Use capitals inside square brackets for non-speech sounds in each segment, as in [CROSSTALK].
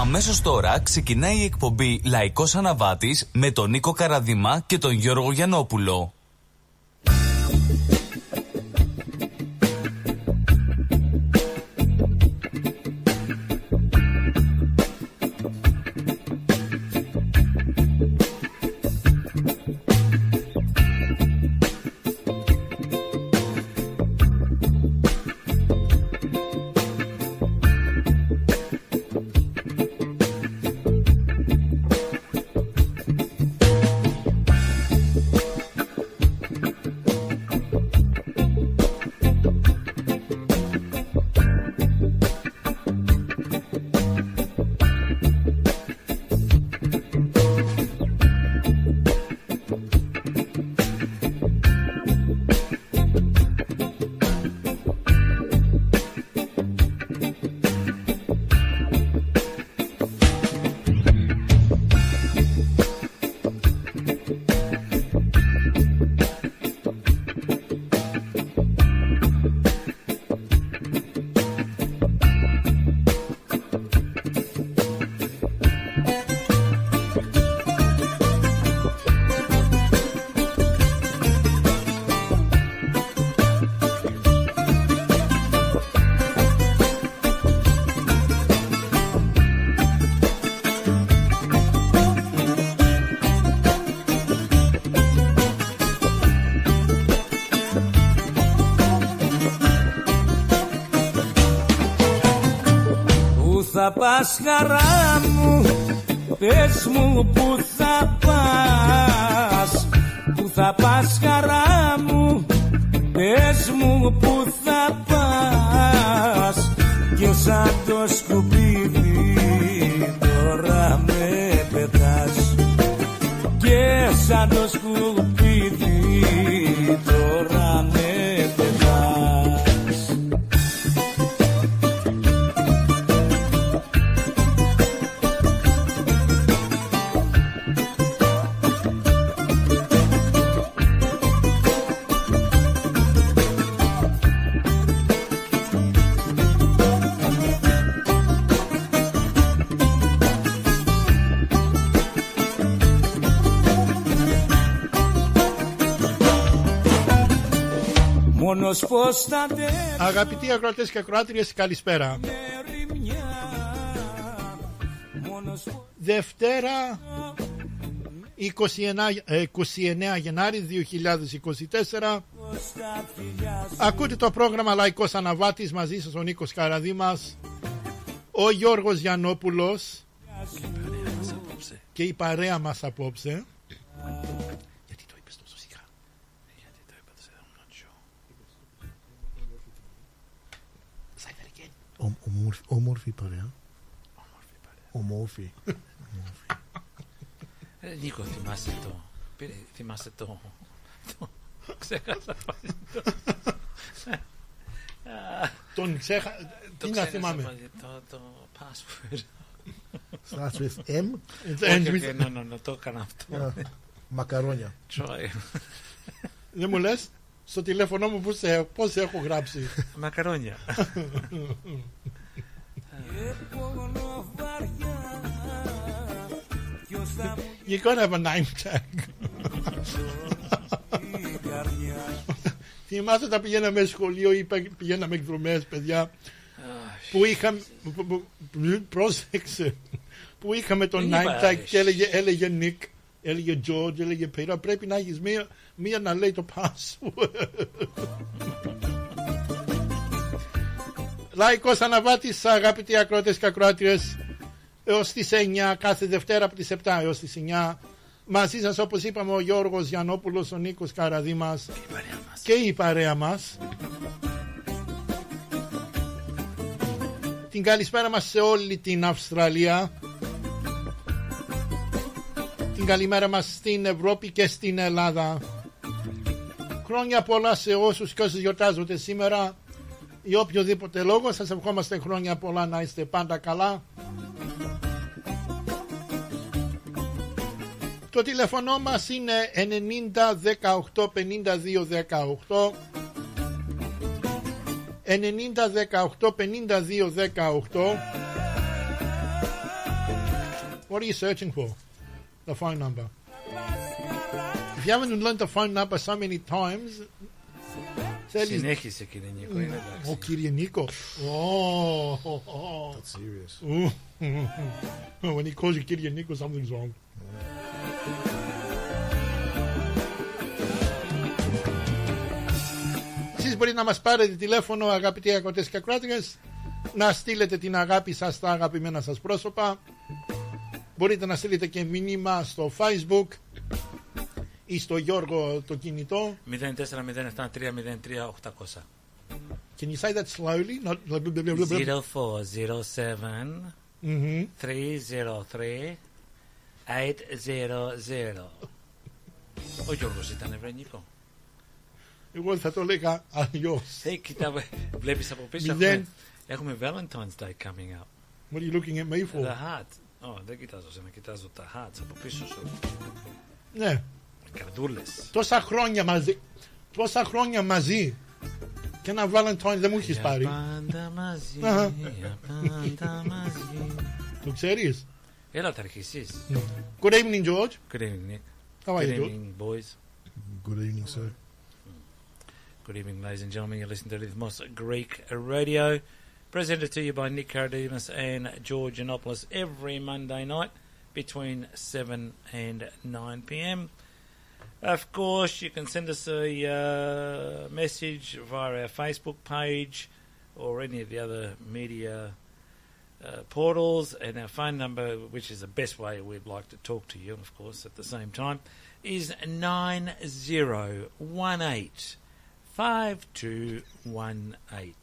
Αμέσως τώρα ξεκινάει η εκπομπή Λαϊκός Αναβάτης με τον Νίκο Καραδημά και τον Γιώργο Γιαννόπουλο. Θα πας χαρά μου Πες μου που θα πας Που θα πας χαρά Αγαπητοί ακροατές και ακροάτριες καλησπέρα. Δευτέρα 29, 29 Γενάρη 2024 Ακούτε το πρόγραμμα Λαϊκός Αναβάτης μαζί σας ο Νίκος Καραδήμας Ο Γιώργος Γιαννόπουλος Και η παρέα μας απόψε Όμορφη, όμορφη παρέα. Ομόρφη παρέα. Ε, Νίκο, θυμάσαι το. Πήρε, θυμάσαι το. το ξέχασα πάλι το. Τον ξέχα... Τι να θυμάμαι; Το, το password. Starts with M. Όχι, όχι, ναι, ναι, ναι, το έκανα αυτό. Μακαρόνια. Try. Δεν μου λες στο τηλέφωνο μου πώς, σε, πώς έχω γράψει; Μακαρόνια. [LAUGHS] You gotta have a name tag. Θυμάσαι τα πηγαίναμε σχολείο ή πηγαίναμε εκδρομές παιδιά που είχαμε πρόσεξε που είχαμε τον name tag και έλεγε, έλεγε Nick έλεγε George, έλεγε Peter πρέπει να έχεις μία, μία να λέει το password Λαϊκός Αναβάτης αγαπητοί ακρότες και ακροάτριες έως τις 9 κάθε Δευτέρα από τις 7 έως τις 9 μαζί σας όπως είπαμε ο Γιώργος Γιαννόπουλος, ο Νίκος Καραδίμας και η παρέα μας. Την καλησπέρα μας σε όλη την Αυστραλία. Την καλημέρα μας στην Ευρώπη και στην Ελλάδα. Χρόνια πολλά σε όσους και όσους γιορτάζονται σήμερα ή οποιοδήποτε λόγο σας ευχόμαστε χρόνια πολλά να είστε πάντα καλά Το τηλεφωνό μας είναι 90 18 52 18 90 18 52 18 What are you searching for? The phone number. If you haven't learned the phone number so many times, tell you. Συνέχισε κύριε Νίκο, είναι εντάξει. Oh, κύριε Νίκο. Oh, oh, oh. That's serious. Ooh. when he calls you κύριε Νίκος, something's wrong. Εσείς μπορείτε να μας πάρετε τηλέφωνο αγαπητοί ακροτές και ακράτριες να στείλετε την αγάπη σας στα αγαπημένα σας πρόσωπα μπορείτε να στείλετε και μήνυμα στο facebook ή στο Γιώργο το κινητό 0407 303 800. Can you say that slowly? Not... 0407 Mhm. 303 800. Ο Γιώργος ήταν βρε Νίκο. Εγώ θα το έλεγα αλλιώς. Hey, κοίτα, βλέπεις από πίσω Μηδέν. έχουμε, έχουμε Valentine's Day coming up. What are you looking at me The for? heart. Oh, δεν κοιτάζω σένα, κοιτάζω τα hearts από πίσω σου. Ναι, Καρδούλες. τόσα χρόνια μαζί. Τόσα χρόνια μαζί. Και ένα Valentine δεν μου έχεις Για πάρει. πάντα μαζί, Αχα. για πάντα μαζί. Το ξέρεις. Έλα τα αρχίσεις. Good evening, George. Good evening, Nick. How are Good you, George? evening, boys. Good evening, sir. Good evening, ladies and gentlemen. You're listening to Rhythmos Greek Radio, presented to you by Nick Karadimas and George Anopoulos every Monday night between 7 and 9 p.m. Of course, you can send us a uh, message via our Facebook page or any of the other media uh, portals, and our phone number, which is the best way we'd like to talk to you, and of course, at the same time, is 9018 5218.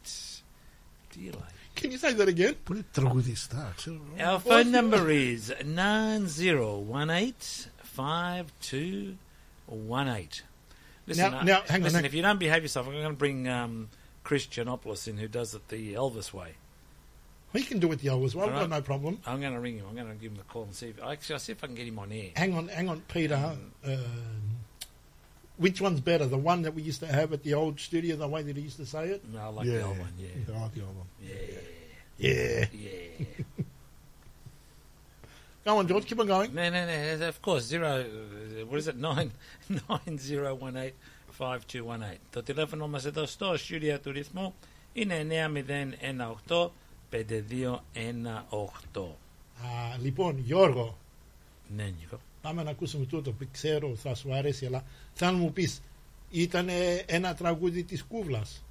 Dear lady. Can you say that again? Put it through this tax. Our phone number is 9018 5218. Listen, Now- uh, now, hang on, listen hang- if you don't behave yourself, I'm going to bring um, Chris Janopoulos in, who does it the Elvis way. We can do it the Elvis way. I've got no problem. I'm going to ring him. I'm going to give him a call and see if actually I'll see if I can get him on air. Hang on, hang on, Peter. Um, which one's better? The one that we used to have at the old studio, the way that he used to say it? No, I like yeah. the old one. Yeah, I like the old one. Yeah Yeah. yeah. [LAUGHS] Go on, George. Keep on going. No, no, no. Of course, zero. uh, What is it? [LAUGHS] Nine nine zero one eight five two one eight. Το τηλέφωνο μας εδώ στο studio του ρυθμού είναι 9018 5218. Α, λοιπόν, Γιώργο, Ναι, Νίκο. πάμε να ακούσουμε τούτο που ξέρω θα σου αρέσει, αλλά θα μου πεις, ήταν ένα τραγούδι της Κούβλας.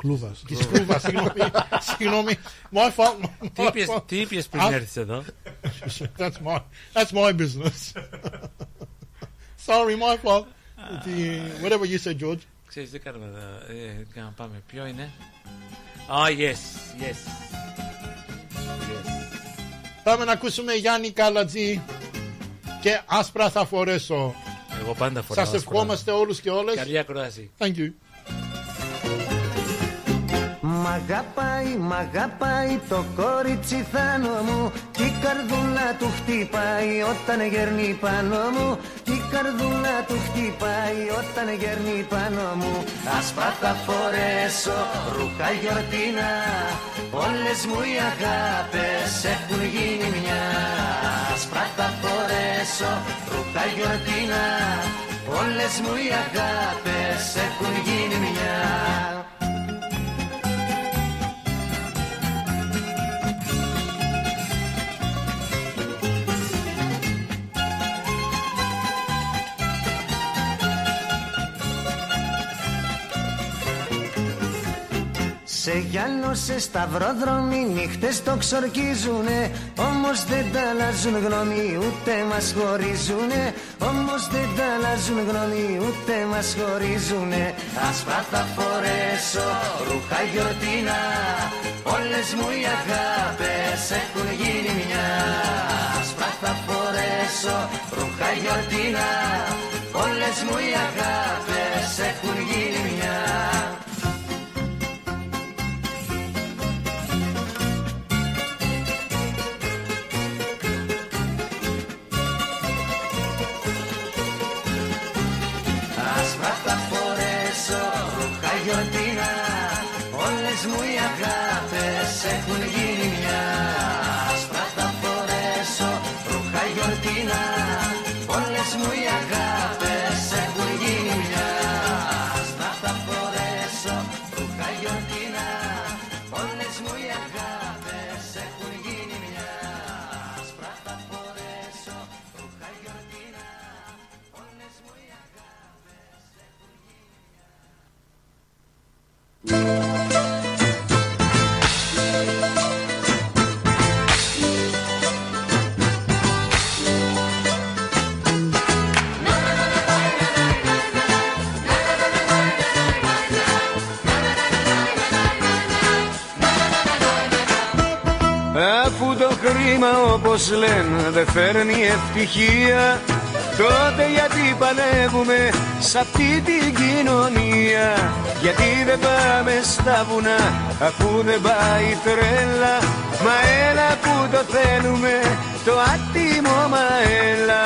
Κλούβας. Της Κούβλας, συγγνώμη. συγγνώμη. My fault. Τι είπες, τι είπες πριν Α. έρθεις εδώ; that's my that's my business. Sorry, my fault. The- whatever you said, George. Ξέρεις, δεν κάνουμε εδώ. Ε, να πάμε. Ποιο είναι; Ah, yes, yes. Yes. Πάμε να ακούσουμε Γιάννη Καλατζή και άσπρα θα φορέσω. Εγώ πάντα φοράω. Σας άσπρα. ευχόμαστε όλους και όλες. Καλή ακρόαση. Thank you. Μ' αγαπάει, μ' αγαπάει το κόριτσι θάνο μου. Κι η καρδούλα του χτυπάει όταν γέρνει πάνω μου. Κι η καρδούλα του χτυπάει όταν γέρνει πάνω μου. Άσπρα θα φορέσω ρούχα γιορτίνα Όλες μου οι αγάπες έχουν γίνει μια. Άσπρα θα φορέσω ρούχα γιορτίνα Όλες μου οι αγάπες έχουν γίνει μια Σε γυαλό σε σταυροδρόμι νύχτες το ξορκίζουνε. Όμως δεν τα αλλάζουν γνώμη ούτε μας χωρίζουνε. Όμως δεν τα αλλάζουν γνώμη ούτε μας χωρίζουνε. Άσπρα θα φορέσω ρούχα γιορτίνα Όλες μου οι αγάπες έχουν γίνει μια. Άσπρα θα φορέσω ρούχα γιορτίνα Όλες μου οι αγάπες έχουν γίνει μια Αφού το χρήμα όπως λένε δεν φέρνει ευτυχία Τότε γιατί παλεύουμε σ' αυτή την κοινωνία; Γιατί δεν πάμε στα βουνά αφού δεν πάει τρέλα; Μα έλα που το θέλουμε το άτιμο μα έλα.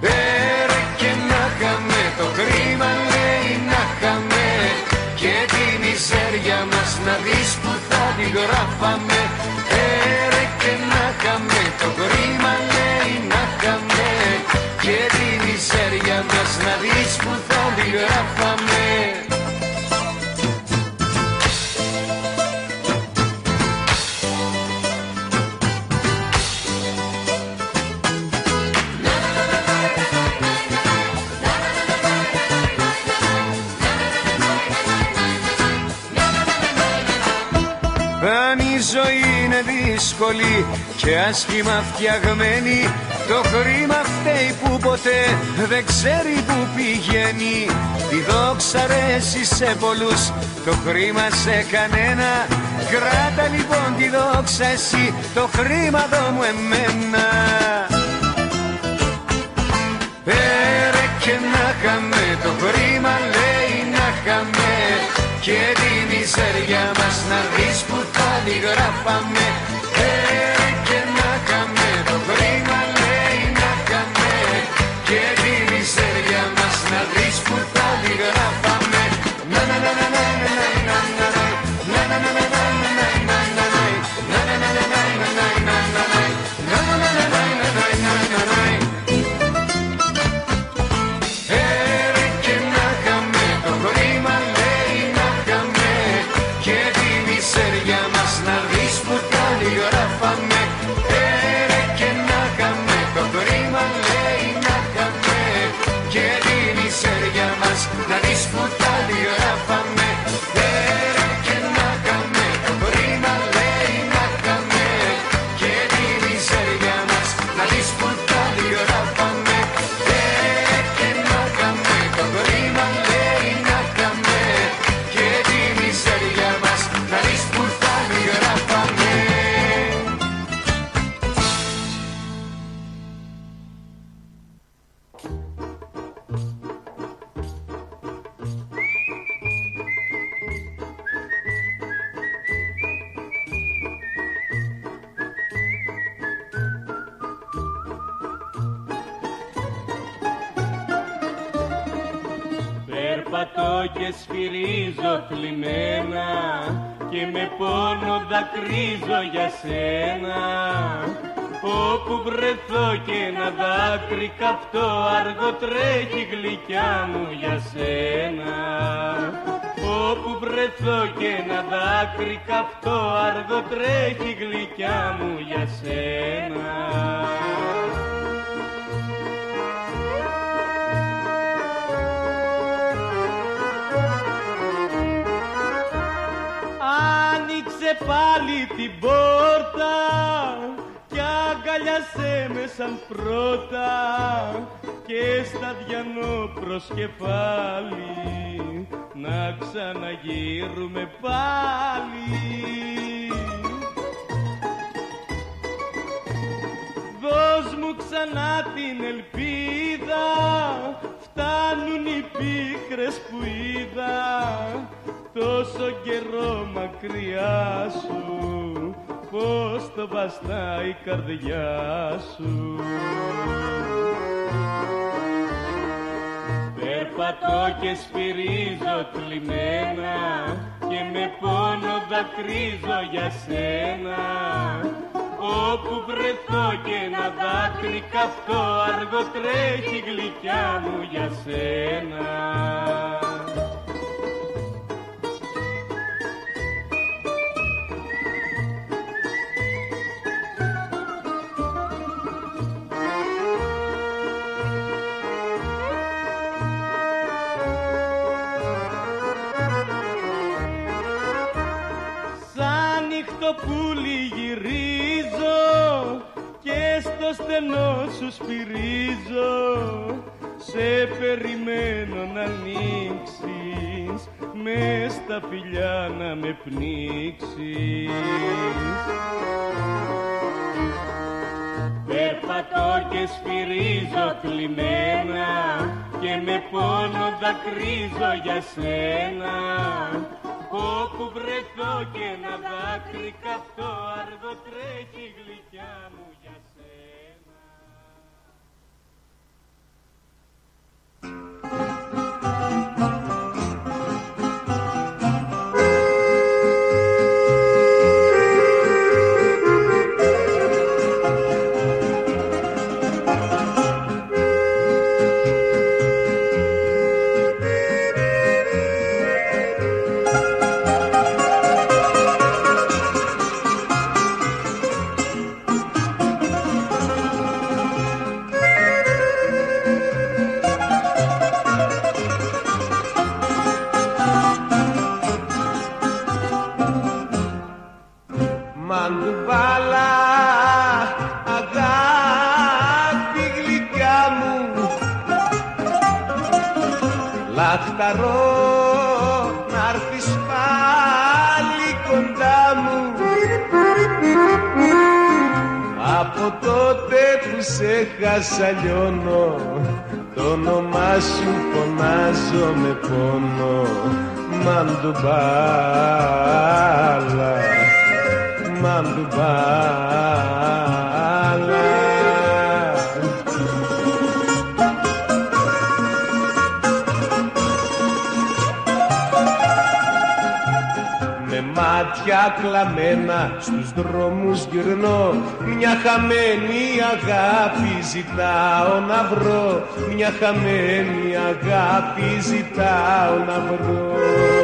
Έρε και να χαμε το χρήμα λέει να χαμε Και τη μιζέρια μας να δεις που θα τη γράφαμε γράφαμε Αν η ζωή είναι δύσκολη και άσχημα φτιαγμένη Το χρήμα φταίει που ποτέ δεν ξέρει που πηγαίνει. Η δόξα αρέσει σε πολλούς, το χρήμα σε κανένα. Κράτα λοιπόν τη δόξα εσύ, το χρήμα δω μου εμένα. Έρε και να χαμε το χρήμα λέει να χαμε Και τη μιζέρια μας να δεις που θα τη σου Πώς το βαστάει η καρδιά σου. Περπατώ και σφυρίζω θλιμμένα Και με πόνο δακρύζω για σένα. Όπου βρεθώ και ένα δάκρυ καυτό αργό τρέχει γλυκιά μου για σένα σου σπυρίζω σε περιμένω να ανοίξεις μες στα φιλιά να με πνίξεις. Περπατώ και σφυρίζω θλιμμένα και με πόνο δακρύζω για σένα. Όπου βρεθώ και ένα δάκρυ καυτό αργό τρέχει η γλυκιά μου που σε χάσα λιώνω. Το όνομά σου φωνάζω με πόνο. Μαντουβάλα Μαντουβάλα μάτια κλαμμένα στους δρόμους γυρνώ. Μια χαμένη αγάπη ζητάω να βρω. Μια χαμένη αγάπη ζητάω να βρω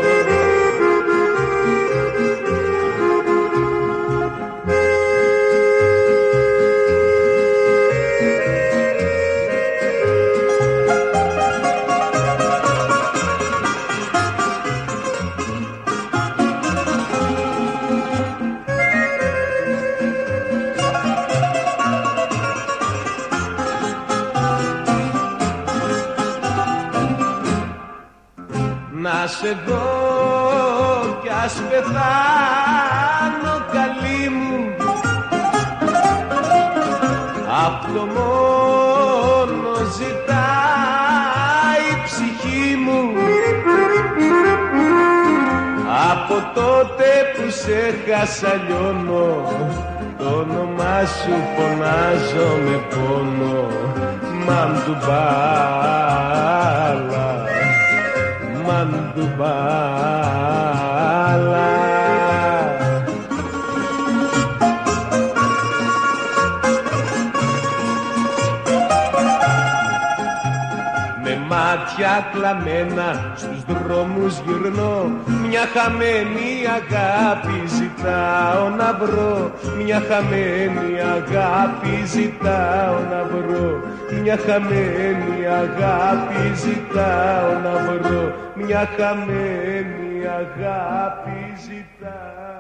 Να σε δω κι ας πεθάνω καλή μου. Αυτό μόνο ζητάει η ψυχή μου. Από τότε που σε χάσα λιώνω Το όνομά σου φωνάζω με πόνο. Μαντουμπάλα Μαντουμπάλα μάτια κλαμμένα στους δρόμους γυρνώ. Μια χαμένη αγάπη ζητάω να βρω. Μια χαμένη αγάπη ζητάω να βρω. Μια χαμένη αγάπη ζητάω να βρω. Μια χαμένη αγάπη ζητάω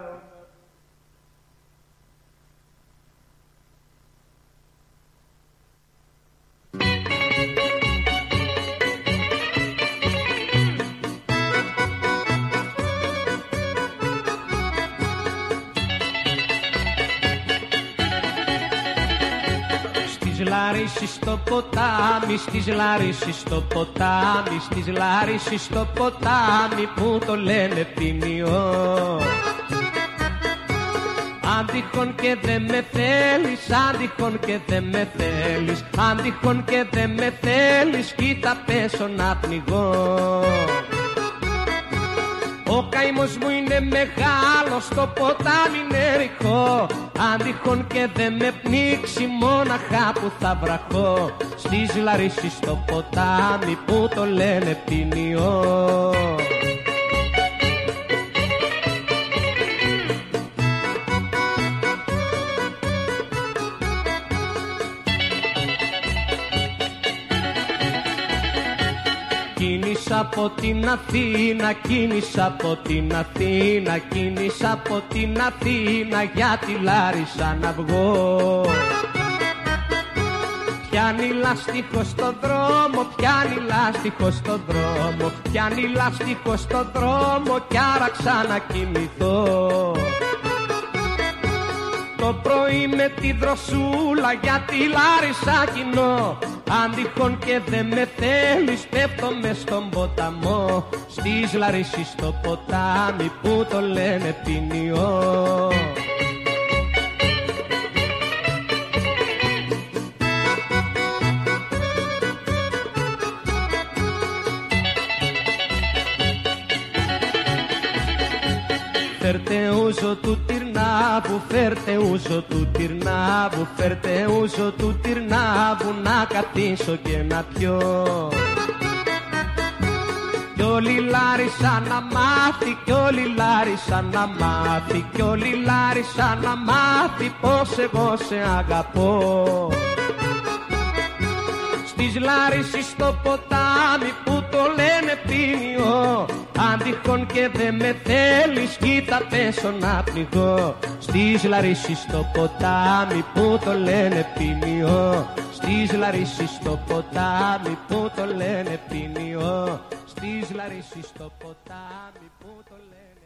να Στις Λαρίσης στο ποτάμι, στις Λαρίσης στο ποτάμι, στις Λαρίσης στο ποτάμι που το λένε ποιμιό. Αν τυχόν και δεν με θέλεις, αν τυχόν και δεν με θέλεις, αν τυχόν και δεν με θέλεις, κοίτα πέσω να πνιγώ. Ο καημός μου είναι μεγάλος, το ποτάμι είναι ρηχό Αν τυχόν και δεν με πνίξει μόναχα που θα βραχώ. Στις Λαρίσης στο ποτάμι που το λένε ποινιό από την Αθήνα, κίνησα από την Αθήνα, κίνησα από την Αθήνα για τη Λάρισα να βγω. Πιάνει λάστιχο στο δρόμο, πιάνει λάστιχο στο δρόμο Πιάνει λάστιχο στο δρόμο κι άρα να κοιμηθώ το πρωί με τη δροσούλα για τη Λάρισα κοινό. Αν τυχόν και δεν με θέλεις πέφτω μες στον ποταμό. Στις Λαρίσης στο ποτάμι που το λένε ποινιό Φέρτε ούζο του τυρνάβου, φέρτε ούζο του τυρνάβου, φέρτε ούζο του τυρνάβου να καθίσω και να πιω. Κι όλοι λάρισα να μάθει, κι όλοι λάρισα να μάθει, κι όλοι λάρισα να μάθει πως εγώ σε αγαπώ. Στις Λάρισης στο ποτάμι που το λένε πίνιο. Αν τυχόν και δεν με θέλεις κοίτα πέσω να πνιγώ Στις Λαρίσεις στο ποτάμι που το λένε πίνιο. Στις Λαρίσεις στο ποτάμι που το λένε πίνιο. Στις Λαρίσεις στο ποτάμι που το λένε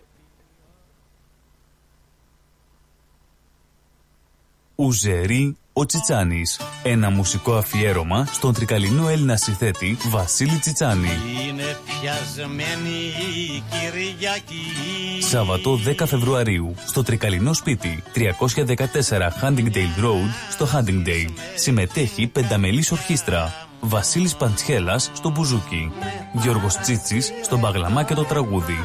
Ουζερή ο Τσιτσάνης. Ένα μουσικό αφιέρωμα στον τρικαλινό Έλληνα συνθέτη Βασίλη Τσιτσάνη. Είναι πιασμένη η Κυριακή. Σάββατο 10 Φεβρουαρίου στο τρικαλινό σπίτι 314 Huntingdale Road στο Huntingdale. Συμμετέχει πενταμελής ορχήστρα. Βασίλης Παντσχέλας στο μπουζούκι. Γιώργος Τσίτσης στο μπαγλαμά και το τραγούδι.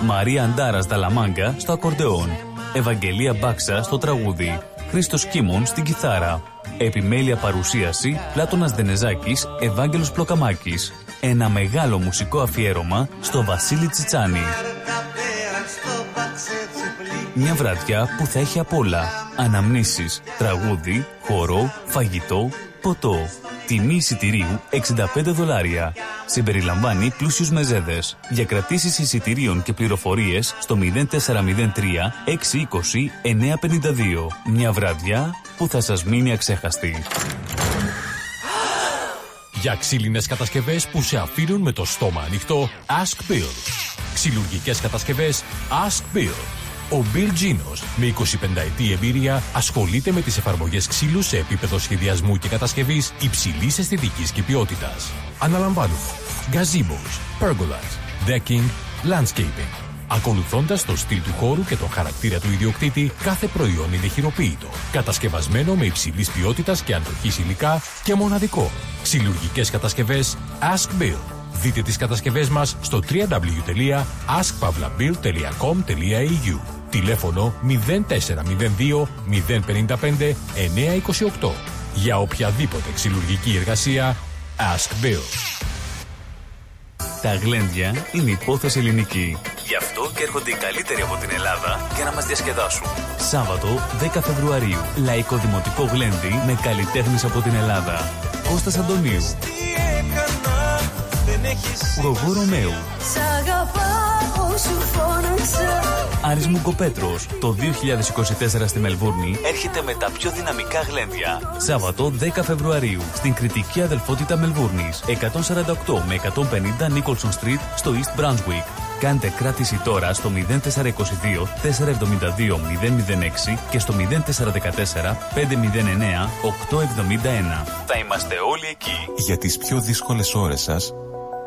Μαρία Αντάρας Δαλαμάγκα στο ακορντεόν. Ευαγγελία Μπάξα στο τραγούδι. Χρήστος Κίμων στην κιθάρα. Επιμέλεια παρουσίαση Πλάτωνας Δενεζάκης, Ευάγγελος Πλοκαμάκης. Ένα μεγάλο μουσικό αφιέρωμα στο Βασίλη Τσιτσάνη. Μια βραδιά που θα έχει απ' όλα. Αναμνήσεις, τραγούδι, χορό, φαγητό, ποτό. Τιμή εισιτηρίου 65 δολάρια. Συμπεριλαμβάνει πλούσιους μεζέδες. Για κρατήσεις εισιτηρίων και πληροφορίες στο 0403 620 952. Μια βραδιά που θα σας μείνει αξέχαστη. Για ξύλινες κατασκευές που σε αφήνουν με το στόμα ανοιχτό, Ask Bill. Ξυλουργικές κατασκευές, Ask Bill. Ο Bill Genos, με 25 ετή εμπειρία, ασχολείται με τις εφαρμογές ξύλου σε επίπεδο σχεδιασμού και κατασκευής υψηλής αισθητικής και ποιότητας. Αναλαμβάνουμε gazebos, pergolas, decking, landscaping. Ακολουθώντας το στυλ του χώρου και τον χαρακτήρα του ιδιοκτήτη, κάθε προϊόν είναι χειροποίητο. Κατασκευασμένο με υψηλής ποιότητας και αντοχής υλικά και μοναδικό. Ξυλουργικές κατασκευές Ask Bill. Δείτε τις κατασκευές μας στο www.askpavlabill.com.au Τηλέφωνο 0402 055 928 Για οποιαδήποτε ξυλουργική εργασία Ask Bill. Τα γλέντια είναι υπόθεση ελληνική. Γι' αυτό και έρχονται οι καλύτεροι από την Ελλάδα για να μας διασκεδάσουν. Σάββατο 10 Φεβρουαρίου. Λαϊκό Δημοτικό Γλέντι με καλλιτέχνες από την Ελλάδα. Κώστας Αντωνίου. Γογό Ρωμαίου. Άρης Μουγκοπέτρος. Το 2024 στη Μελβούρνη έρχεται με τα πιο δυναμικά γλέντια. Σάββατο 10 Φεβρουαρίου στην κριτική αδελφότητα Μελβούρνης. 148 με 150 Nicholson Street στο East Brunswick. Κάντε κράτηση τώρα στο 0422 472 006 και στο 0414 509 871. Θα είμαστε όλοι εκεί. Για τις πιο δύσκολες ώρες σας,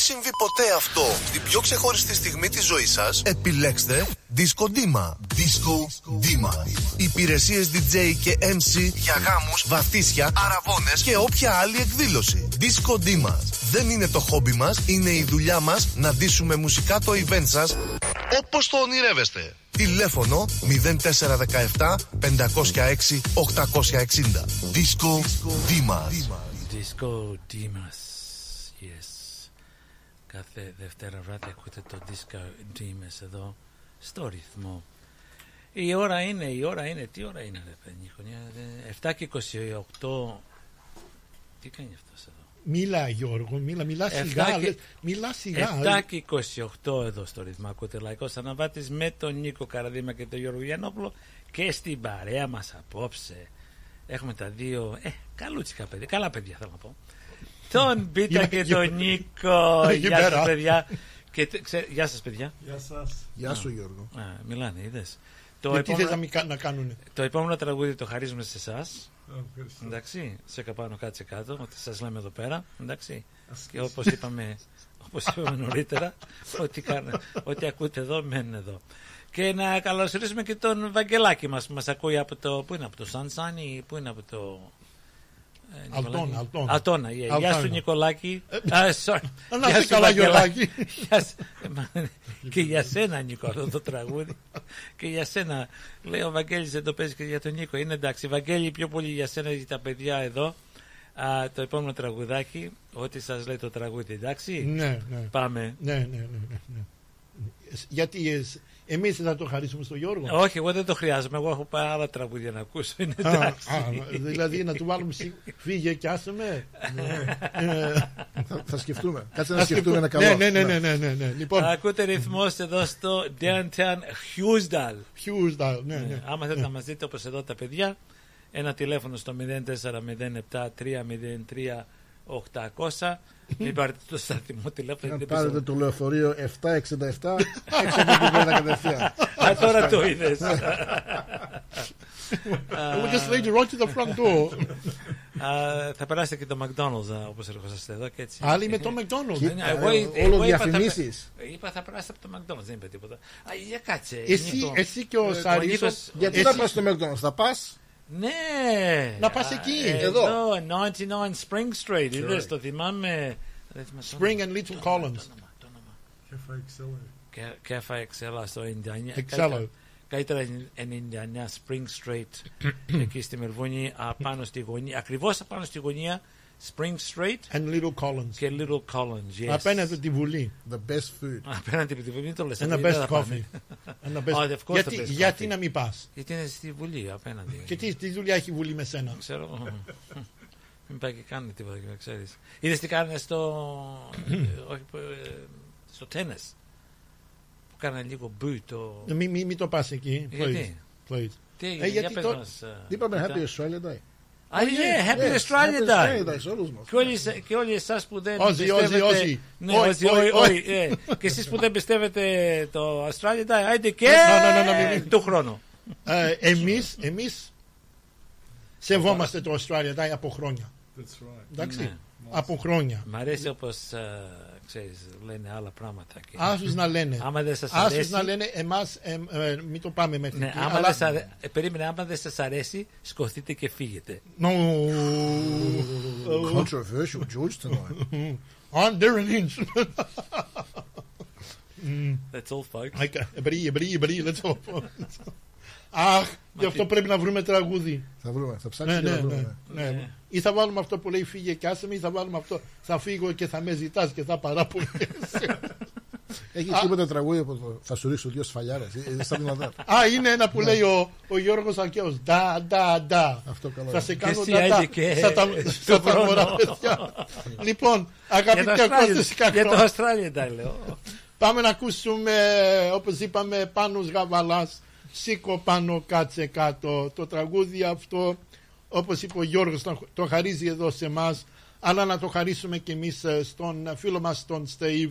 Συμβεί ποτέ αυτό; Στην πιο ξεχωριστή στιγμή της ζωής σας, επιλέξτε Disco Dima. Disco Dima. Υπηρεσίες DJ και MC για γάμους, βαθύσια, αραβώνες και όποια άλλη εκδήλωση. Disco Dima. Δεν είναι το χόμπι μας, είναι η δουλειά μας να ντύσουμε μουσικά το event σας όπως το ονειρεύεστε. Τηλέφωνο 0417 506 860. Disco Dimas. Disco Dimas. Yes. Κάθε Δευτέρα βράδυ ακούτε το Disco Dreamers εδώ στο ρυθμό. Η ώρα είναι, η ώρα είναι, τι ώρα είναι ρε παιδί, χρονιά, ε, 7 και 28. Τι κάνει αυτός εδώ; Μίλα Γιώργο, μίλα, μιλά σιγά. Εφτά και- λες, Μιλά σιγά. 7 και 28 εδώ στο ρυθμό ακούτε λαϊκός αναβάτης με τον Νίκο Καραδίμα και τον Γιώργο Γιαννόπουλο και στην παρέα μας απόψε έχουμε τα δύο ε, καλούτσικα παιδιά, καλά παιδιά θέλω να πω τον Πίτα Γεια- και γεια- τον Νίκο γεια Καλημέρα. σας παιδιά και, τε- ξέ- γεια σας παιδιά Γεια σας. Γεια σου Γιώργο. Α, μιλάνε είδες το, Γιατί θες να, επόμενο, μην κα- να κάνουνε; το επόμενο τραγούδι το χαρίζουμε σε εσάς. ευχαριστώ. Εντάξει, σε καπάνω κάτσε κάτω, ότι σας λέμε εδώ πέρα. Εντάξει. Ασκήσεις. Και όπως είπαμε, [LAUGHS] όπως είπαμε νωρίτερα, ότι, κάνε, ότι ακούτε εδώ, μένουν εδώ. Και να καλωσορίσουμε και τον Βαγγελάκη μας που μας ακούει από το, πού είναι, από το Sunshine ή πού είναι από το... ε, Αλτώνα, Νικολάκη; Αλτώνα. Αλτώνα, yeah. Γεια Αλτώνα. σου Νικολάκη. Α, sorry. Να Γεια είσαι σου, καλά, Βαγγελάκη. Γιωργάκη. Γεια σου. Ε, μα, και για σένα Νίκο αυτό το τραγούδι και για σένα λέει ο Βαγγέλης δεν το παίζει και για τον Νίκο είναι εντάξει Βαγγέλη πιο πολύ για σένα για τα παιδιά εδώ Α, το επόμενο τραγουδάκι ό,τι σας λέει το τραγούδι εντάξει Ναι, ναι. πάμε Ναι, ναι, ναι, ναι, ναι. Γιατί εσ- εμείς θα το χαρίσουμε στον Γιώργο. όχι εγώ δεν το χρειάζομαι εγώ έχω πάρα άλλα τραγούδια να ακούσω είναι Α, εντάξει α, δηλαδή να του βάλουμε σι- φύγε και άσε με. Ε, Θα, θα σκεφτούμε. Κάτσε να θα σκεφτούμε ένα σκεφτούμε. καλό. Ναι, ναι, ναι, ναι, ναι, ναι. Λοιπόν, ακούτε ρυθμός εδώ στο Downtown Hughesdale Hughes, да, ναι, Ναι, ναι. Άμα θέλετε να μας δείτε όπως εδώ τα παιδιά, ένα τηλέφωνο στο 0407-303-800. Μην πάρετε το σταθμό τηλέφωνο. Αν δεν πάρετε πιστεύω. το λεωφορείο 767, [LAUGHS] έξω από την πόρτα κατευθείαν. Α, τώρα το είδες. We just laid you right to the front door. Α, θα περάσετε και το McDonald's α, όπως ερχόσαστε εδώ και έτσι. Άλλοι με το McDonald's. Ναι, εγώ- Όλο εγώ είπα, θα- διαφημίσεις. Είπα θα περάσετε από το McDonald's, δεν είπε τίποτα. Α, για κάτσε. Εσύ, Νίκο. εσύ και ο Ε, Σαρίσος Νίκος- Γιατί Εσύ- να πας στο McDonald's, θα πας; Ναι. Να πας Α, εκεί, ε, εδώ. Εδώ, 99 Spring Street. Είδες, το θυμάμαι. Δεν θυμάμαι το Spring όνομα. and Little Το Collins. όνομα, το όνομα. Κε- Κέφα Εξέλα στο 99. Excello. Καλύτερα- Καλύτερα 99 Spring Street [COUGHS] εκεί στη Μερβούνη απάνω στη γωνία, ακριβώς απάνω στη γωνία Spring Street and Little Collins. και Little Collins. Yes. Απέναντι από τη Βουλή. The best food. Απέναντι από τη Βουλή, μην το λες. Ένα αυτό, δεν best θα πάμε. coffee. Ένα Oh, best- of course Γιατί, the best γιατί coffee. να μην πας; Γιατί είναι στη Βουλή απέναντι. Και τι, τι δουλειά έχει η Βουλή με σένα; Ξέρω. Μην πάει και κάνει τίποτα και να ξέρεις. Είδες τι κάνανε στο... [COUGHS] όχι, ε, στο τέννες. Που κάνανε λίγο μπου το... Μην μη, μη το πας εκεί. Γιατί; Please. Please. Τι Ε, έγινε, γιατί για πες το- μας. ε, Είπαμε Πίτα. Happy Australia Day. Α, ναι, Happy Yes, Australia Happy Day; Australia Day σε όλους μας. Και όλοι, σε- και όλοι εσάς που δεν Όζι, πιστεύετε... όζι, όζι. Ναι, Όχι, όζι, όχι, όχι, όχι. όχι, ε. Και εσείς που δεν πιστεύετε το Australia Day, άιντε και Ναι, ναι, ναι, ναι, ναι. του χρόνου. Ε, εμείς, εμείς σεβόμαστε το Australia Day από χρόνια. Εντάξει. Ναι. Από χρόνια. Μ' αρέσει όπως, ε, ξέρεις, λένε άλλα πράγματα. Και... Άσους να λένε. Άμα δεν σας Άσους αρέσει... να λένε εμάς, ε, ε, μην το πάμε μέχρι Ναι, εκεί. άμα αλλά- δεν, σας αρέ- ε, περίμενε, άμα δεν σας αρέσει, σκοθείτε και φύγετε. No. Controversial George tonight. On Darren Lynch. That's all, folks. Εμπρί, εμπρί, εμπρί, let's go. Αχ, γι' αυτό πρέπει να βρούμε τραγούδι. Θα βρούμε, θα Ναι, ψάξουμε και ναι, θα ναι, βρούμε. ναι. Ή θα βάλουμε αυτό που λέει φύγε και άσε με, ή θα βάλουμε αυτό. Θα φύγω και θα με ζητάς και θα παραπονιέσαι. [LAUGHS] Έχεις τίποτα τραγούδια που το- θα σου ρίξω δύο σφαλιάρες. Ε, ε, Στα δυνατά. Α, είναι ένα που λέει ο, ο Γιώργος Αλκαίος. Ντα, ντα, ντα. Αυτό καλό. Θα σε Και κάνω εσύ, ντα, ντα. άντε και Σαν τα- στο σαν τα χρόνο. μωρά παιδιά. [LAUGHS] Λοιπόν, Για το αγαπητοί ακροατές Australia- Για το κακό. Australia Day, λέω. Πάμε να ακούσουμε, όπως είπαμε, Πάνος Γαβαλάς, σήκω πάνω, κάτσε κάτω. Το τραγούδι αυτό, όπως είπε ο Γιώργος, το- το χαρίζει εδώ σε εμάς, αλλά να το χαρίσουμε και εμείς ε, στον φίλο μας, τον Steve,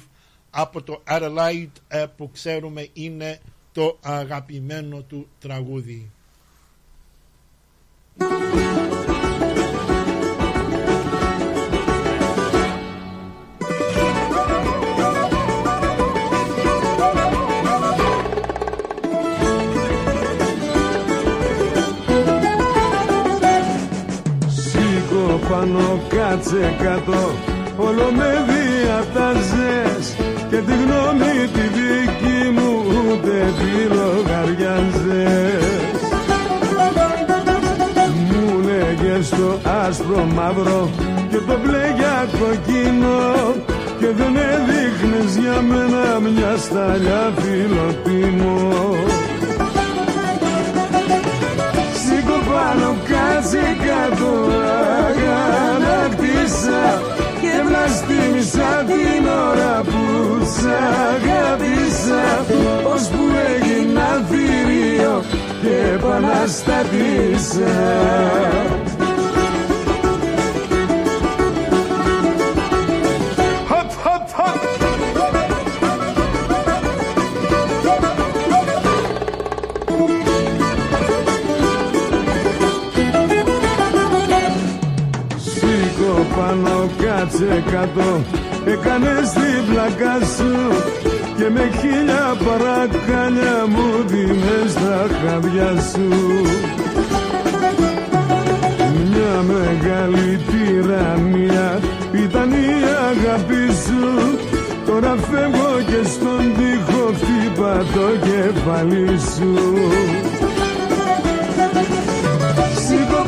από το Adelaide, ε, που ξέρουμε είναι το αγαπημένο του τραγούδι. Πάνω κάτσε κάτω. Όλο με διατάζες Και τη γνώμη τη δική μου ούτε τη λογαριάζες. Μου λέγες το άσπρο μαύρο Και το μπλε για κοκκίνο και δεν έδειχνες για μένα μια σταλιά φιλοτίμο πάνω κάτσε κάτω αγανακτήσα και βλαστήμισα την ώρα που σ' αγάπησα. Ως που έγινα θηρίο και επαναστατήσα πάνω κάτσε κάτω. Έκανες την πλάκα σου Και με χίλια παρακάλια μου δίνες τα χαδιά σου. Μια μεγάλη τυραννία ήταν η αγάπη σου. Τώρα φεύγω και στον τοίχο χτύπα το κεφάλι σου. Σήκω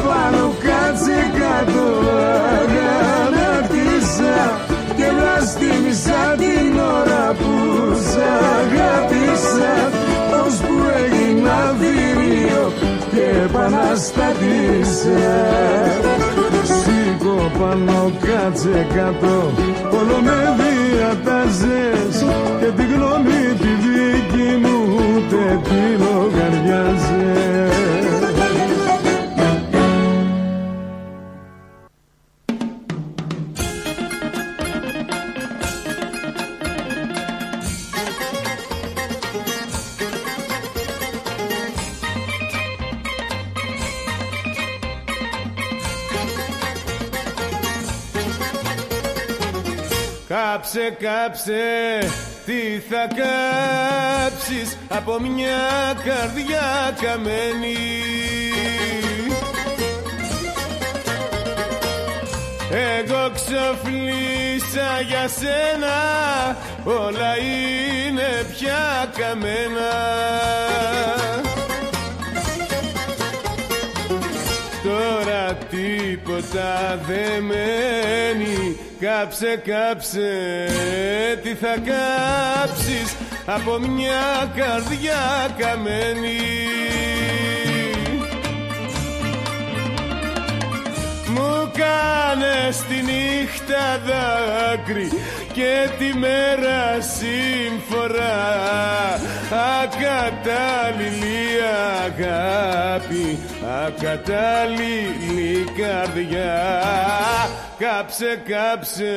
πάνω κάτσε κάτω αγανακτήσα και βλαστήμισα την ώρα που σ' αγάπησα. Ως που έγινα θηρίο και επαναστατήσα. Σήκω πάνω κάτσε κάτω όλο με διατάζες και τη γνώμη τη δική μου ούτε τη λογαριάζες Κάψε, κάψε, τι θα κάψεις από μια καρδιά καμένη. Εγώ ξοφλήσα για σένα, όλα είναι πια καμένα. Τώρα τίποτα δεν μένει Κάψε, κάψε, τι θα κάψεις Από μια καρδιά καμένη. Μου κάνες τη νύχτα δάκρυ και τη μέρα σύμφορα. Ακατάλληλη αγάπη ακατάλληλη καρδιά κάψε κάψε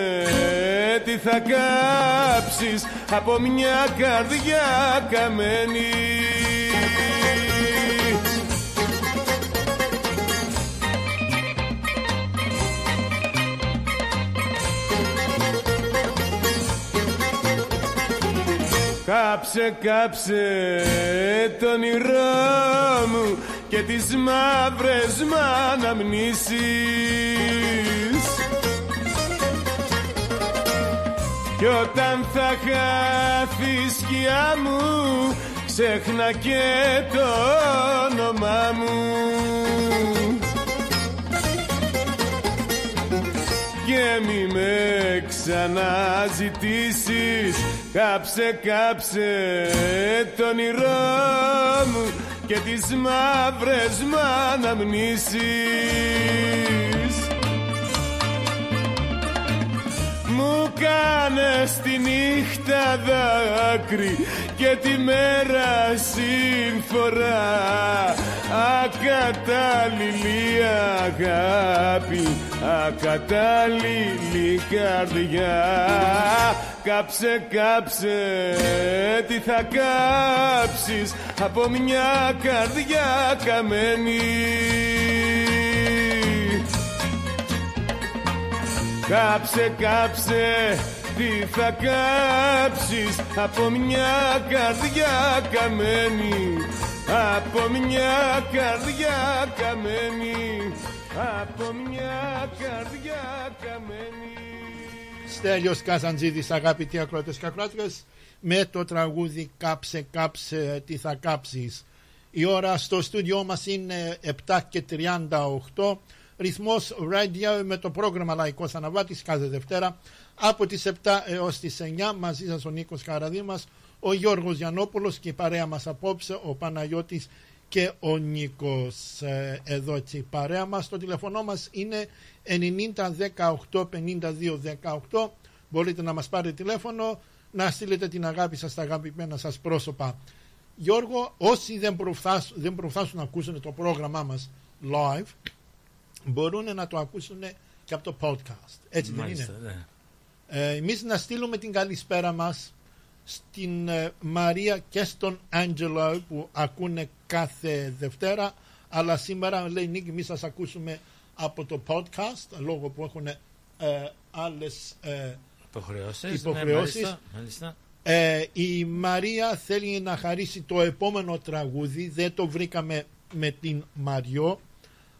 τι θα κάψεις από μια καρδιά καμένη. Κάψε, κάψε το όνειρό μου και τις μαύρες μ' αναμνήσεις Κι όταν θα χάθεις η σκιά μου ξέχνα και το όνομά μου. Και μη με ξαναζητήσεις Κάψε, κάψε το όνειρό μου και τις μαύρες μ' αναμνήσεις Μου κάνες τη νύχτα δάκρυ και τη μέρα σύμφορα ακατάλληλη αγάπη ακατάλληλη καρδιά. Κάψε κάψε τι θα κάψεις από μια καρδιά καμένη Κάψε, κάψε, τι θα κάψεις; Από μια καρδιά καμένη από μια καρδιά καμένη από μια καρδιά καμένη Στέλιος Καζαντζίδης αγαπητοί ακρότες και ακρότες με το τραγούδι «Κάψε, κάψε, τι θα κάψεις». Η ώρα στο στούντιό μας είναι 7 και 38. Ρυθμός Radio με το πρόγραμμα Λαϊκός Αναβάτης κάθε Δευτέρα από τις 7 έως τις 9 μαζί σας ο Νίκος Καραδήμας, ο Γιώργος Γιαννόπουλος και η παρέα μας απόψε ο Παναγιώτης και ο Νίκος ε, εδώ έτσι η παρέα μας. Το τηλεφωνό μας είναι 90 18 52 18 μπορείτε να μας πάρετε τηλέφωνο να στείλετε την αγάπη σας στα αγαπημένα σας πρόσωπα. Γιώργο, όσοι δεν προφθάσουν, δεν προφθάσουν να ακούσουν το πρόγραμμά μας live, μπορούν να το ακούσουν και από το podcast. Έτσι Μάλιστα, δεν είναι; ναι. Ε, εμείς να στείλουμε την καλησπέρα μας στην ε, Μαρία και στον Άντζελο που ακούνε κάθε Δευτέρα αλλά σήμερα λέει Νίκη εμείς θα σας ακούσουμε από το podcast λόγω που έχουν ε, άλλες ε, Υποχρεώσεις. Υποχρεώσεις. Ναι, μάλιστα, μάλιστα. ε, η Μαρία θέλει να χαρίσει το επόμενο τραγούδι δεν το βρήκαμε με την Μαριό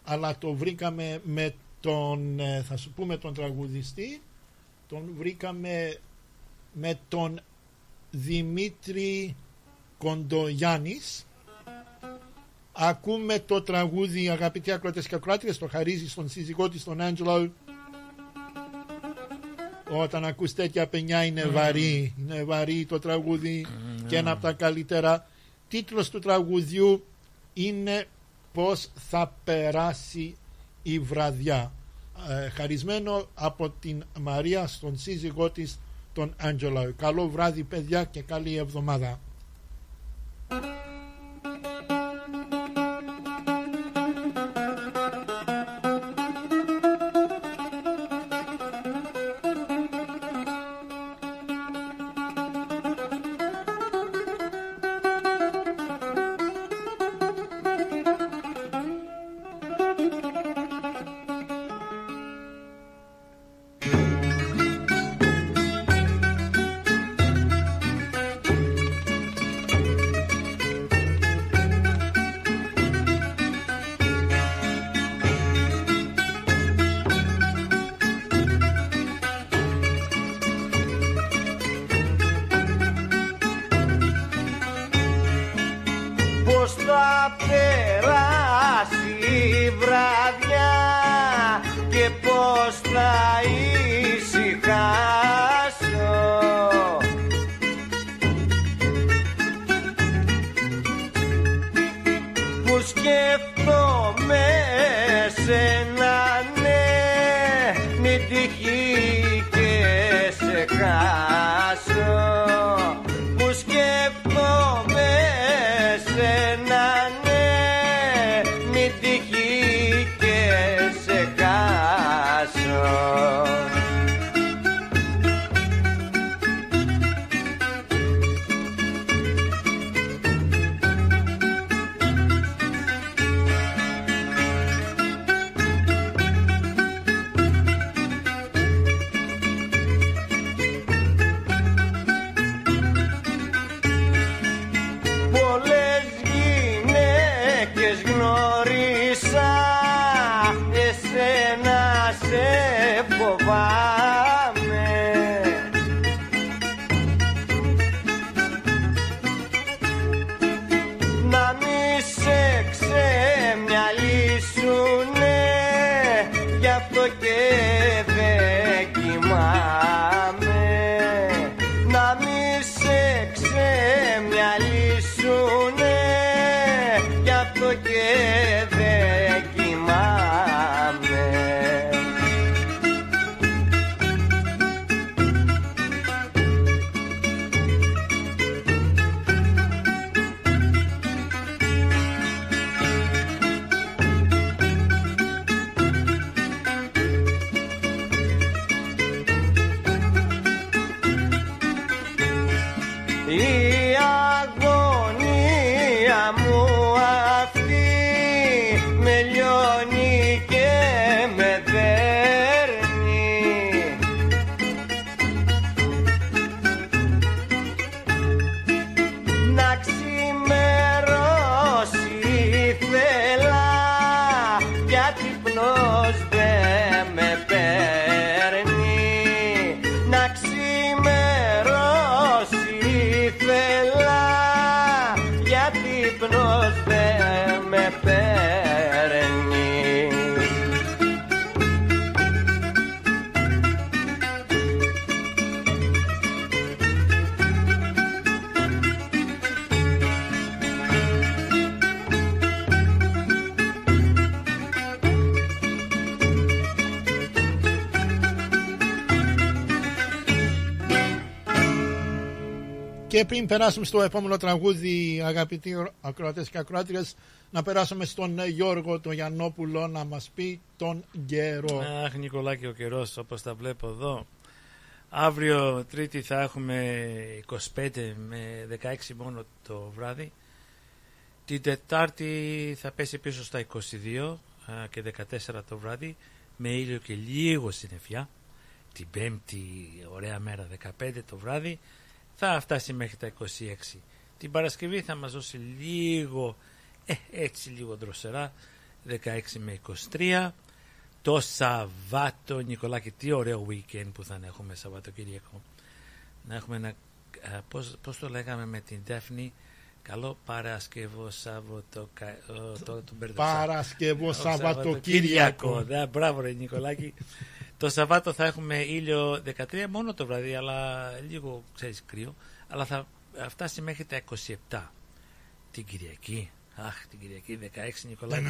αλλά το βρήκαμε με τον ε, θα σου πούμε τον τραγουδιστή τον βρήκαμε με τον Δημήτρη Κοντογιάννης. Ακούμε το τραγούδι αγαπητοί ακροατές και ακροάτριες το χαρίζει στον σύζυγό της τον Άντζελο. Όταν ακούς τέτοια πενιά είναι βαρύ είναι βαρύ το τραγούδι και ένα από τα καλύτερα. Τίτλος του τραγουδιού είναι πως θα περάσει η βραδιά. Ε, χαρισμένο από την Μαρία στον σύζυγό της τον Άντζελο καλό βράδυ παιδιά και καλή εβδομάδα Και πριν περάσουμε στο επόμενο τραγούδι, αγαπητοί ακροατές και ακροάτριες, να περάσουμε στον Γιώργο τον Γιαννόπουλο να μας πει τον καιρό. Αχ, Νικολάκη, ο καιρός όπως τα βλέπω εδώ. Αύριο Τρίτη θα έχουμε 25 με 16 μόνο το βράδυ. Την Τετάρτη θα πέσει πίσω στα 22 α, και 14 το βράδυ με ήλιο και λίγο συννεφιά. Την Πέμπτη, ωραία μέρα, 15 το βράδυ, θα φτάσει μέχρι τα 26. Την Παρασκευή θα μας δώσει λίγο, ε, έτσι λίγο δροσερά, 16 με 23. Το Σαββάτο, Νικολάκη, τι ωραίο weekend που θα έχουμε Σαββατοκύριακο. Να έχουμε ένα, α, πώς, πώς το λέγαμε με την Τέφνη, καλό Παρασκευό Σάββατο, κα- ο, το, το μπερδέψα. Παρασκευό Ο Σαββατοκύριακο. Ναι, μπράβο ρε Νικολάκη. Το Σαββάτο θα έχουμε ήλιο 13 μόνο το βράδυ, αλλά λίγο ξέρεις κρύο. Αλλά θα φτάσει μέχρι τα 27 την Κυριακή. Αχ, την Κυριακή 16 Νικολάκη.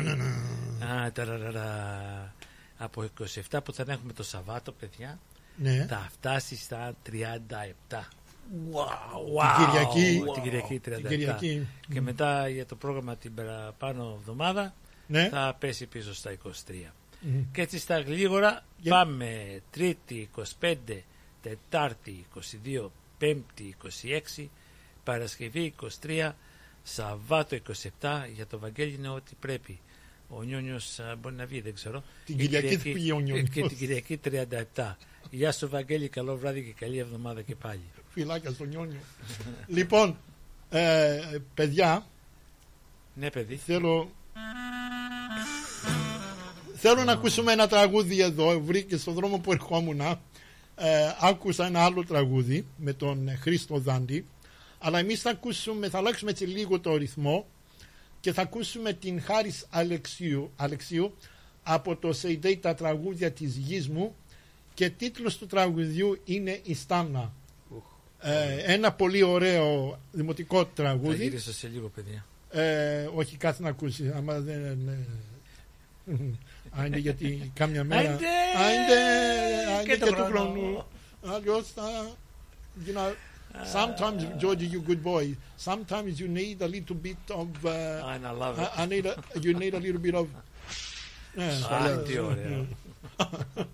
Α, ταραραρα. Από 27 που θα έχουμε το Σαββάτο, παιδιά, Ναι. θα φτάσει στα 37. Την Κυριακή. Την Κυριακή 37. Την Κυριακή. Και μετά για το πρόγραμμα την παραπάνω εβδομάδα Ναι. θα πέσει πίσω στα 23. Μμμ. Και έτσι στα γλίγορα πάμε Τρίτη 25, Τετάρτη 22, Πέμπτη 26, Παρασκευή 23, Σαββάτο 27. Για το Βαγγέλη είναι ό,τι πρέπει. Ο Νιόνιος α, μπορεί να βγει, δεν ξέρω. Την Η Κυριακή θα πήγε ο Νιόνιος. Και την Κυριακή 37. Γεια σου Βαγγέλη, καλό βράδυ και καλή εβδομάδα και πάλι. Φυλάκια στον Νιόνιο. [LAUGHS] λοιπόν, ε, παιδιά, Ναι παιδί. θέλω... Θέλω να ακούσουμε ένα τραγούδι εδώ. Βρήκε στον δρόμο που ερχόμουν. Ε, άκουσα ένα άλλο τραγούδι με τον Χρήστο Δάντη. Αλλά εμείς θα ακούσουμε, θα αλλάξουμε έτσι λίγο το ρυθμό και θα ακούσουμε την Χάρης Αλεξίου, Αλεξίου από το Σεϊντέι τα τραγούδια της γης μου και τίτλος του τραγουδιού είναι «Η Στάμνα». Ε, ένα πολύ ωραίο δημοτικό Θα τραγούδι. γύρισα σε λίγο παιδιά. Ε, όχι κάτι να ακούσει, άμα δεν είναι... [LAUGHS] Άιντε γιατί κάμια μέρα... Άιντε! Άιντε! Άιντε Και και το του χρόνο. χρόνου. Αλλιώς θα... You know, sometimes, Georgie, you good boy. Sometimes you need a little bit of... Uh, And I love it. I, I need a, you need a little bit of... Ναι, Α, λέω. τι ωραίο.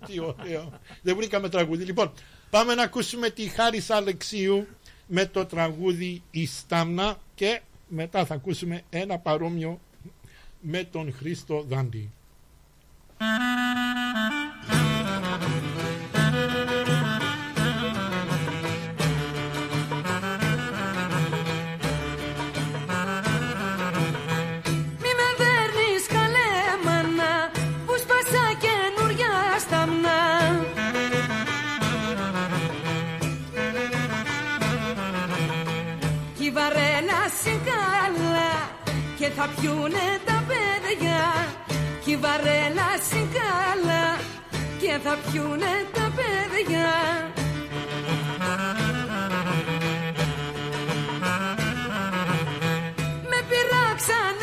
τι ωραίο. Δεν βρήκαμε τραγούδι. Λοιπόν, πάμε να ακούσουμε τη Χάρη Αλεξίου με το τραγούδι «Η Στάμνα» και μετά θα ακούσουμε ένα παρόμοιο με τον Χρήστο Δάντη. Βαρέλα συγκάλα και θα πιούνε τα παιδιά Κι η βαρέλα συγκάλα και θα πιούνε τα παιδιά. Με πειράξανε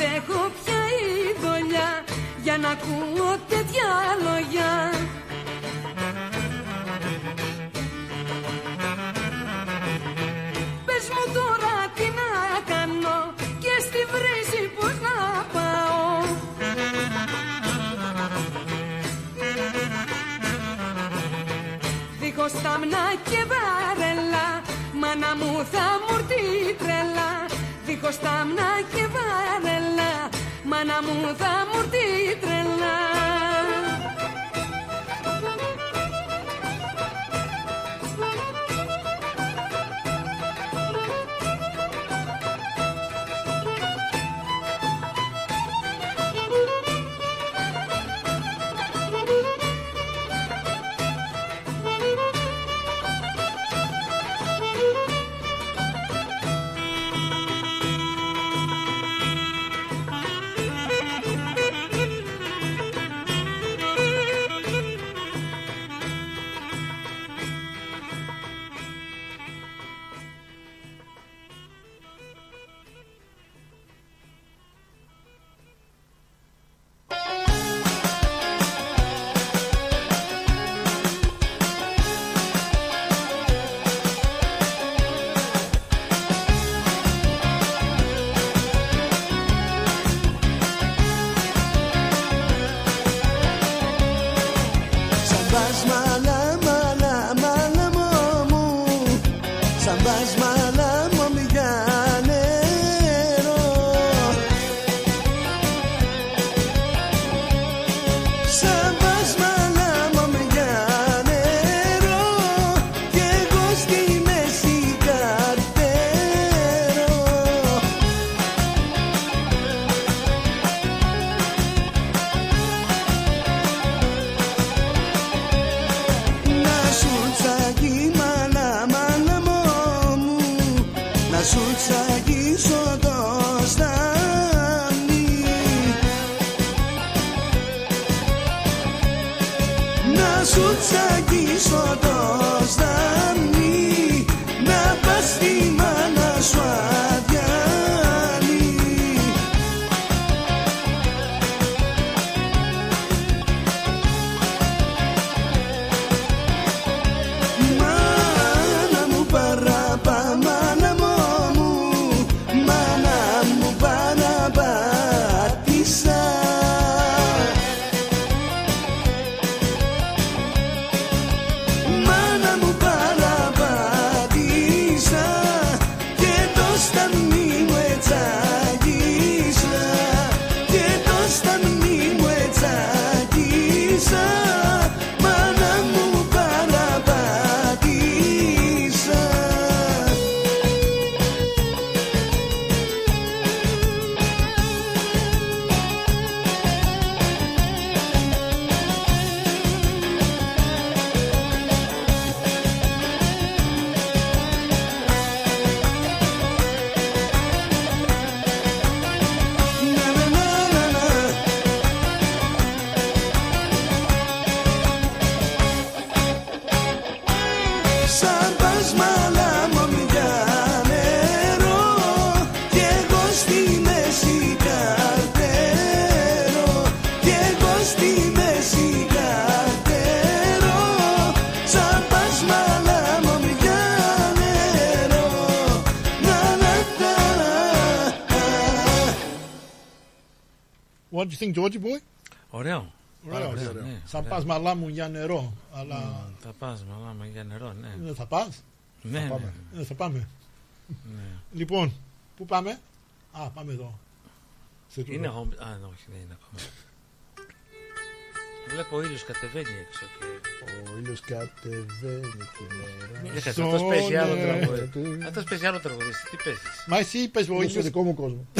αντέχω πια η δολιά Για να ακούω τέτοια λόγια. Πες μου τώρα τι να κάνω Και στη βρύση πως να πάω. Δίχως τάμνα και βαρέλα Μάνα μου θα μου έρθει τρέλα. Δίχως τάμνα και βαρέλα Μάνα μου θα μου What do you think, Georgie boy? Ωραίο. Πάρα Ωραίο, πολύ ωραίο. ναι. Σαν Ναι. πας μαλά μου για νερό. Αλλά Μ, Θα πας μαλάμα για νερό, ναι. Ε, θα πας. Ναι, θα ναι, πάμε. Ε, θα πάμε. ναι. Λοιπόν, πού πάμε; Α, πάμε εδώ. Σε τούτο. Είναι εγώ... Α, ναι, όχι, δεν είναι ακόμα. Βλέπω ο ήλιος κατεβαίνει έξω και... Ο ήλιος κατεβαίνει τη μέρα. Δεν κάτσε, αυτός παίζει άλλο ναι. τραγούδι. Αυτός παίζει άλλο τραγουδιστή. Τι παίζεις; Μα εσύ είπες ο Είναι στο ήλιος... δικό μου κόσμο. [LAUGHS]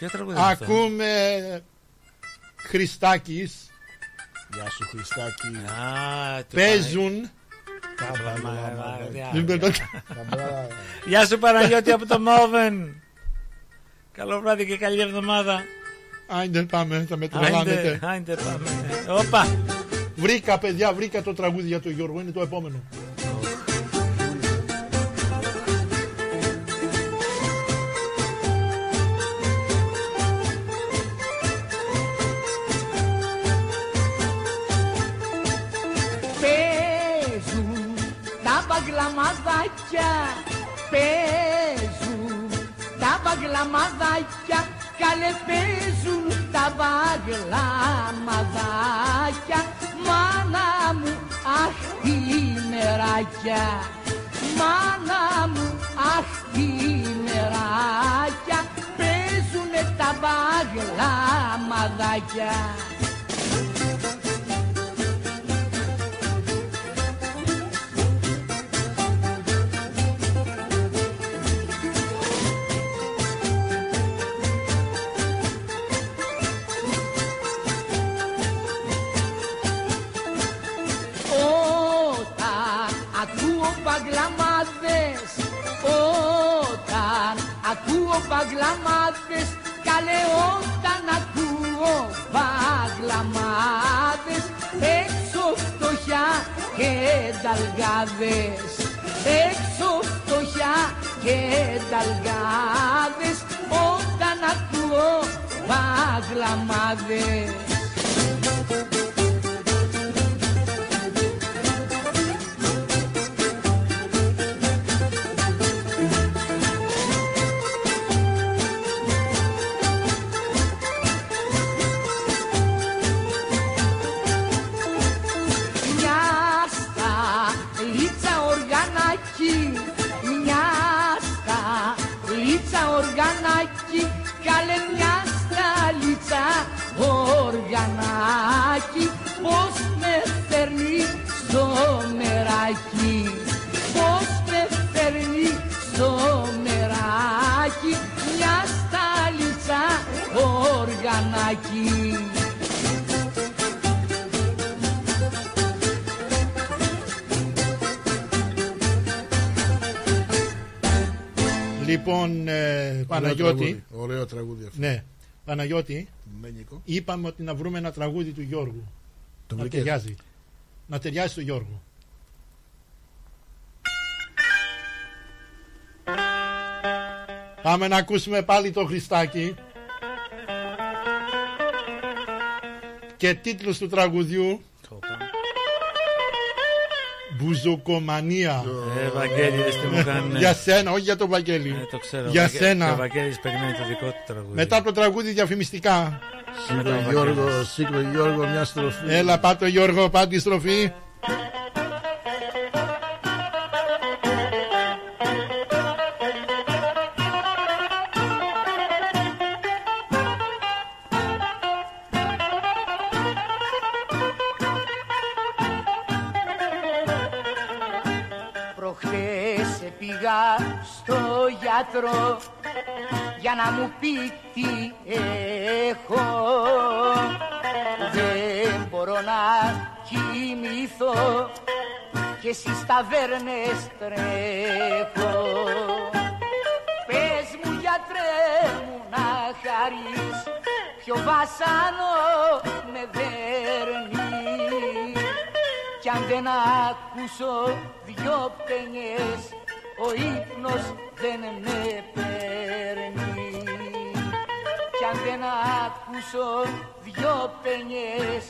Ποια τραγούδι είναι αυτό; Ακούμε Χριστάκης. Γεια σου Χριστάκη. Α, του Παίζουν. Παναγιώτη. Γεια σου Παναγιώτη από το Μόβεν. Καλό βράδυ και καλή εβδομάδα. Άιντε πάμε, θα με Άιντε, τρελάνετε. άιντε πάμε. Όπα. Βρήκα παιδιά, βρήκα το τραγούδι για τον Γιώργο, είναι το επόμενο. Μπαγλαμαδάκια Παίζουν. Τα μπαγλαμαδάκια Καλέ παίζουν. Τα μπαγλαμαδάκια Μάνα μου αχ τι μεράκια. Μάνα μου αχ τι μεράκια. Παίζουνε τα μπαγλαμαδάκια ακούω παγλαμάδες Καλέ όταν ακούω παγλαμάδες Έξω φτωχιά και ταλγάδες Έξω φτωχιά και ταλγάδες Όταν ακούω παγλαμάδες Παναγιώτη. τραγούδι. Ωραίο τραγούδι αυτό. Ναι, Παναγιώτη, Μένικο. είπαμε ότι να βρούμε ένα τραγούδι του Γιώργου. Το να βρήκες; ταιριάζει. Να ταιριάζει στο Γιώργο. Πάμε να ακούσουμε πάλι το Χριστάκι. Και τίτλος του τραγουδιού Μπουζοκομανία. Ε, Βαγγέλη, δες τι μου κάνουν. Για σένα, όχι για τον Βαγγέλη. Ε, το ξέρω. Για Ο Βαγγέ- σένα. και Ο Βαγγέλης περιμένει το δικό του τραγούδι. Μετά από το τραγούδι διαφημιστικά. Μετά ο Σήκω Γιώργο, Βαγγέλης. σήκω Γιώργο μια στροφή. Έλα πάτω Γιώργο, πάτη στροφή. Γιατρό για να μου πει τι έχω. Δεν μπορώ να κοιμηθώ και στις ταβέρνες τρέχω. Πες μου γιατρέ μου να χαρείς ποιο βάσανο με δέρνει κι αν δεν ακούσω δυο παινιές ο ύπνος δεν με παίρνει. Κι αν δεν ακούσω δυο παινιές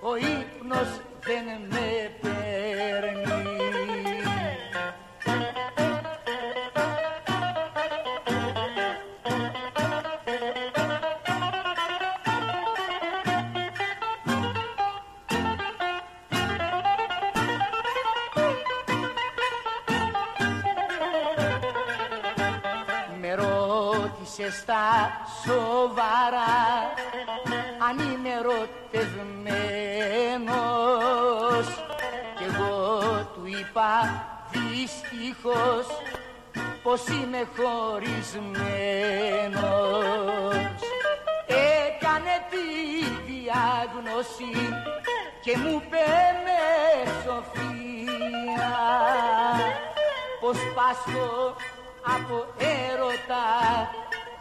ο ύπνος δεν με παίρνει ρώτησε στα σοβαρά. Αν είμαι ερωτευμένος κι εγώ του είπα δυστυχώς πως είμαι χωρισμένος. Έκανε τη διάγνωση και μου είπε με σοφία. Πως πάσχω από έρωτα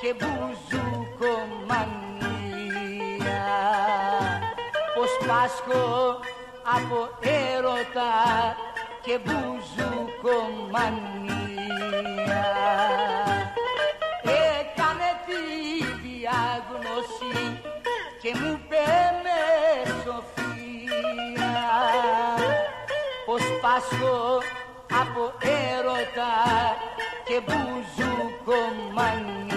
και μπουζουκομανία. Πως πάσχω από έρωτα και μπουζουκομανία. Έκανε τη διάγνωση και μου είπε με σοφία. Πως πάσχω από έρωτα και μπουζουκομανία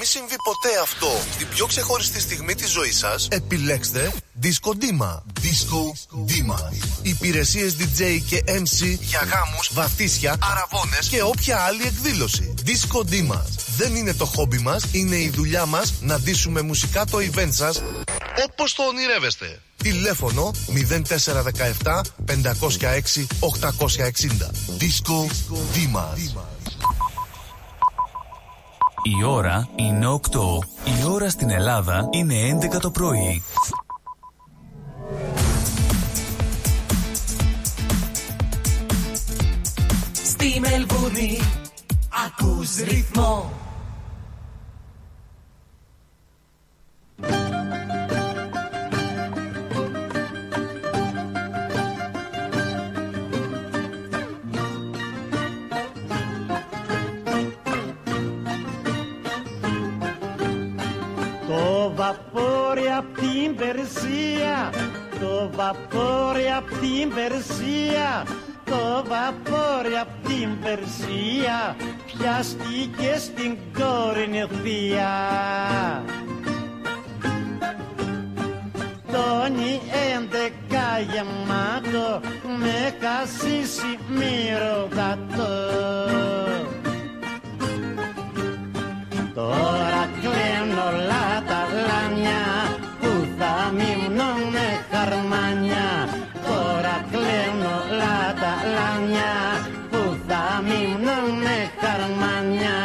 μην συμβεί ποτέ αυτό στην πιο ξεχωριστή στιγμή της ζωής σας, επιλέξτε Disco Dima. Disco Dima. Υπηρεσίες DJ και MC για γάμους, βαθύσια, αραβώνες και όποια άλλη εκδήλωση. Disco Dima. Δεν είναι το χόμπι μας, είναι η δουλειά μας να ντύσουμε μουσικά το event σας όπως το ονειρεύεστε. Τηλέφωνο 0417 506 860. Disco Dima. Η ώρα είναι 8. Η ώρα στην Ελλάδα είναι 11 το πρωί. Στη Μελβούνι ακούς ρυθμό βαπόρι απ' την Περσία, το βαπόρι απ' την Περσία, το βαπόρι απ' την Περσία, πιάστηκε στην Κορινθία. Τόνι έντεκα γεμάτο, με χασίσει μυρωδατό. Τώρα κλαίνω όλα τα μυμνούνε χαρμάνια Τώρα κλαίνουν όλα τα λάνια Που θα καρμάνια. χαρμάνια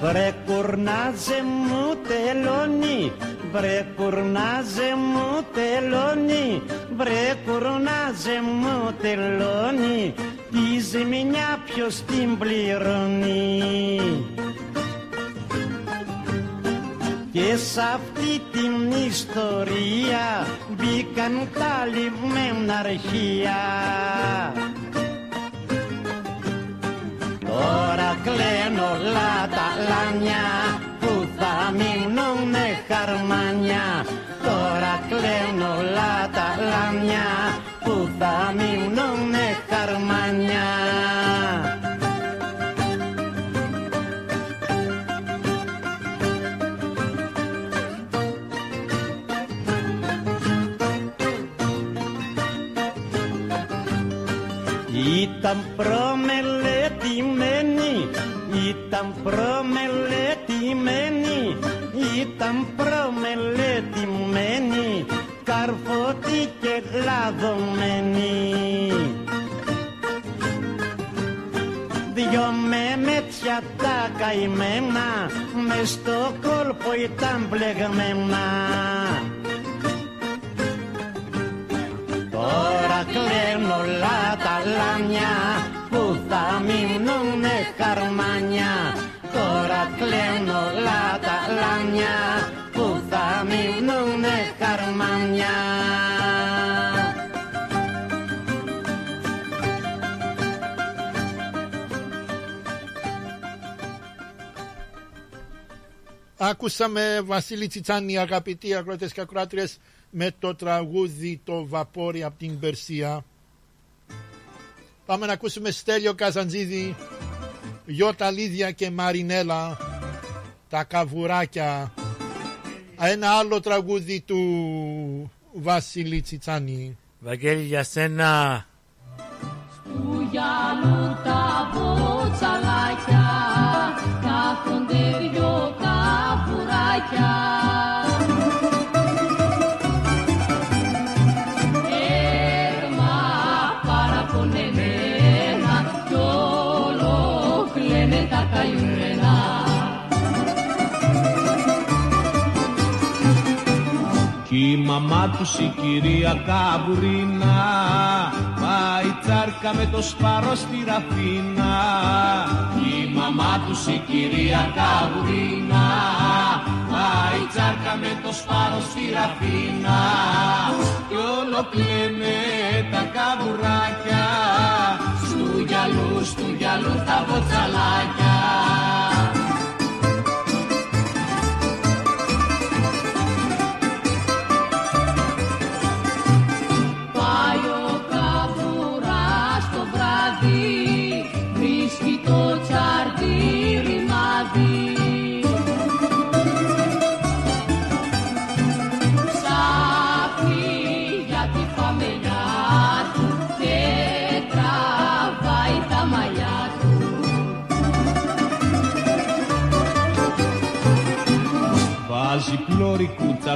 Βρε κουρνάζε μου τελώνει Βρε κουρνάζε μου τελώνει. Βρε κουρνάζε μου τελώνει. Τη ζημιά ποιος την πληρώνει. Και σ' αυτή την ιστορία μπήκαν τα λιμμένα αρχεία. Τώρα κλαίνω όλα τα λάνια. που θα μείνουνε χαρμάνια. Τώρα κλαίνω όλα τα λάνια που θα μείνουνε χαρμάνια. Ήταν προμελετημένη, ήταν προμελετημένη, ήταν προμελετημένη, καρφωτή και λαδωμένη. Δυο μεμέτσια τα καημένα, μες στο κόλπο ήταν πλεγμένα. Τώρα κλαίνουν όλα τα λάμια Άκουσαμε Βασίλη Τσιτσάνη αγαπητοί ακρότες και ακροάτριες με το τραγούδι το βαπόρι από την Περσία. Πάμε να ακούσουμε Στέλιο Καζαντζίδη, Γιώτα Λίδια και Μαρινέλα, τα καβουράκια. Ένα άλλο τραγούδι του Βασίλη Τσιτσάνη. Βαγγέλη για σένα. Του γυαλού τα μποτσαλάκια μαμά τους η κυρία Καμπουρίνα Πάει τσάρκα με το σπάρο στη Ραφίνα. Κι η μαμά τους η κυρία Καμπουρίνα Πάει τσάρκα με το σπάρο στη Ραφίνα. Κι όλο κλαίνε τα καμπουράκια Στου γυαλού, στου γυαλού τα μποτσαλάκια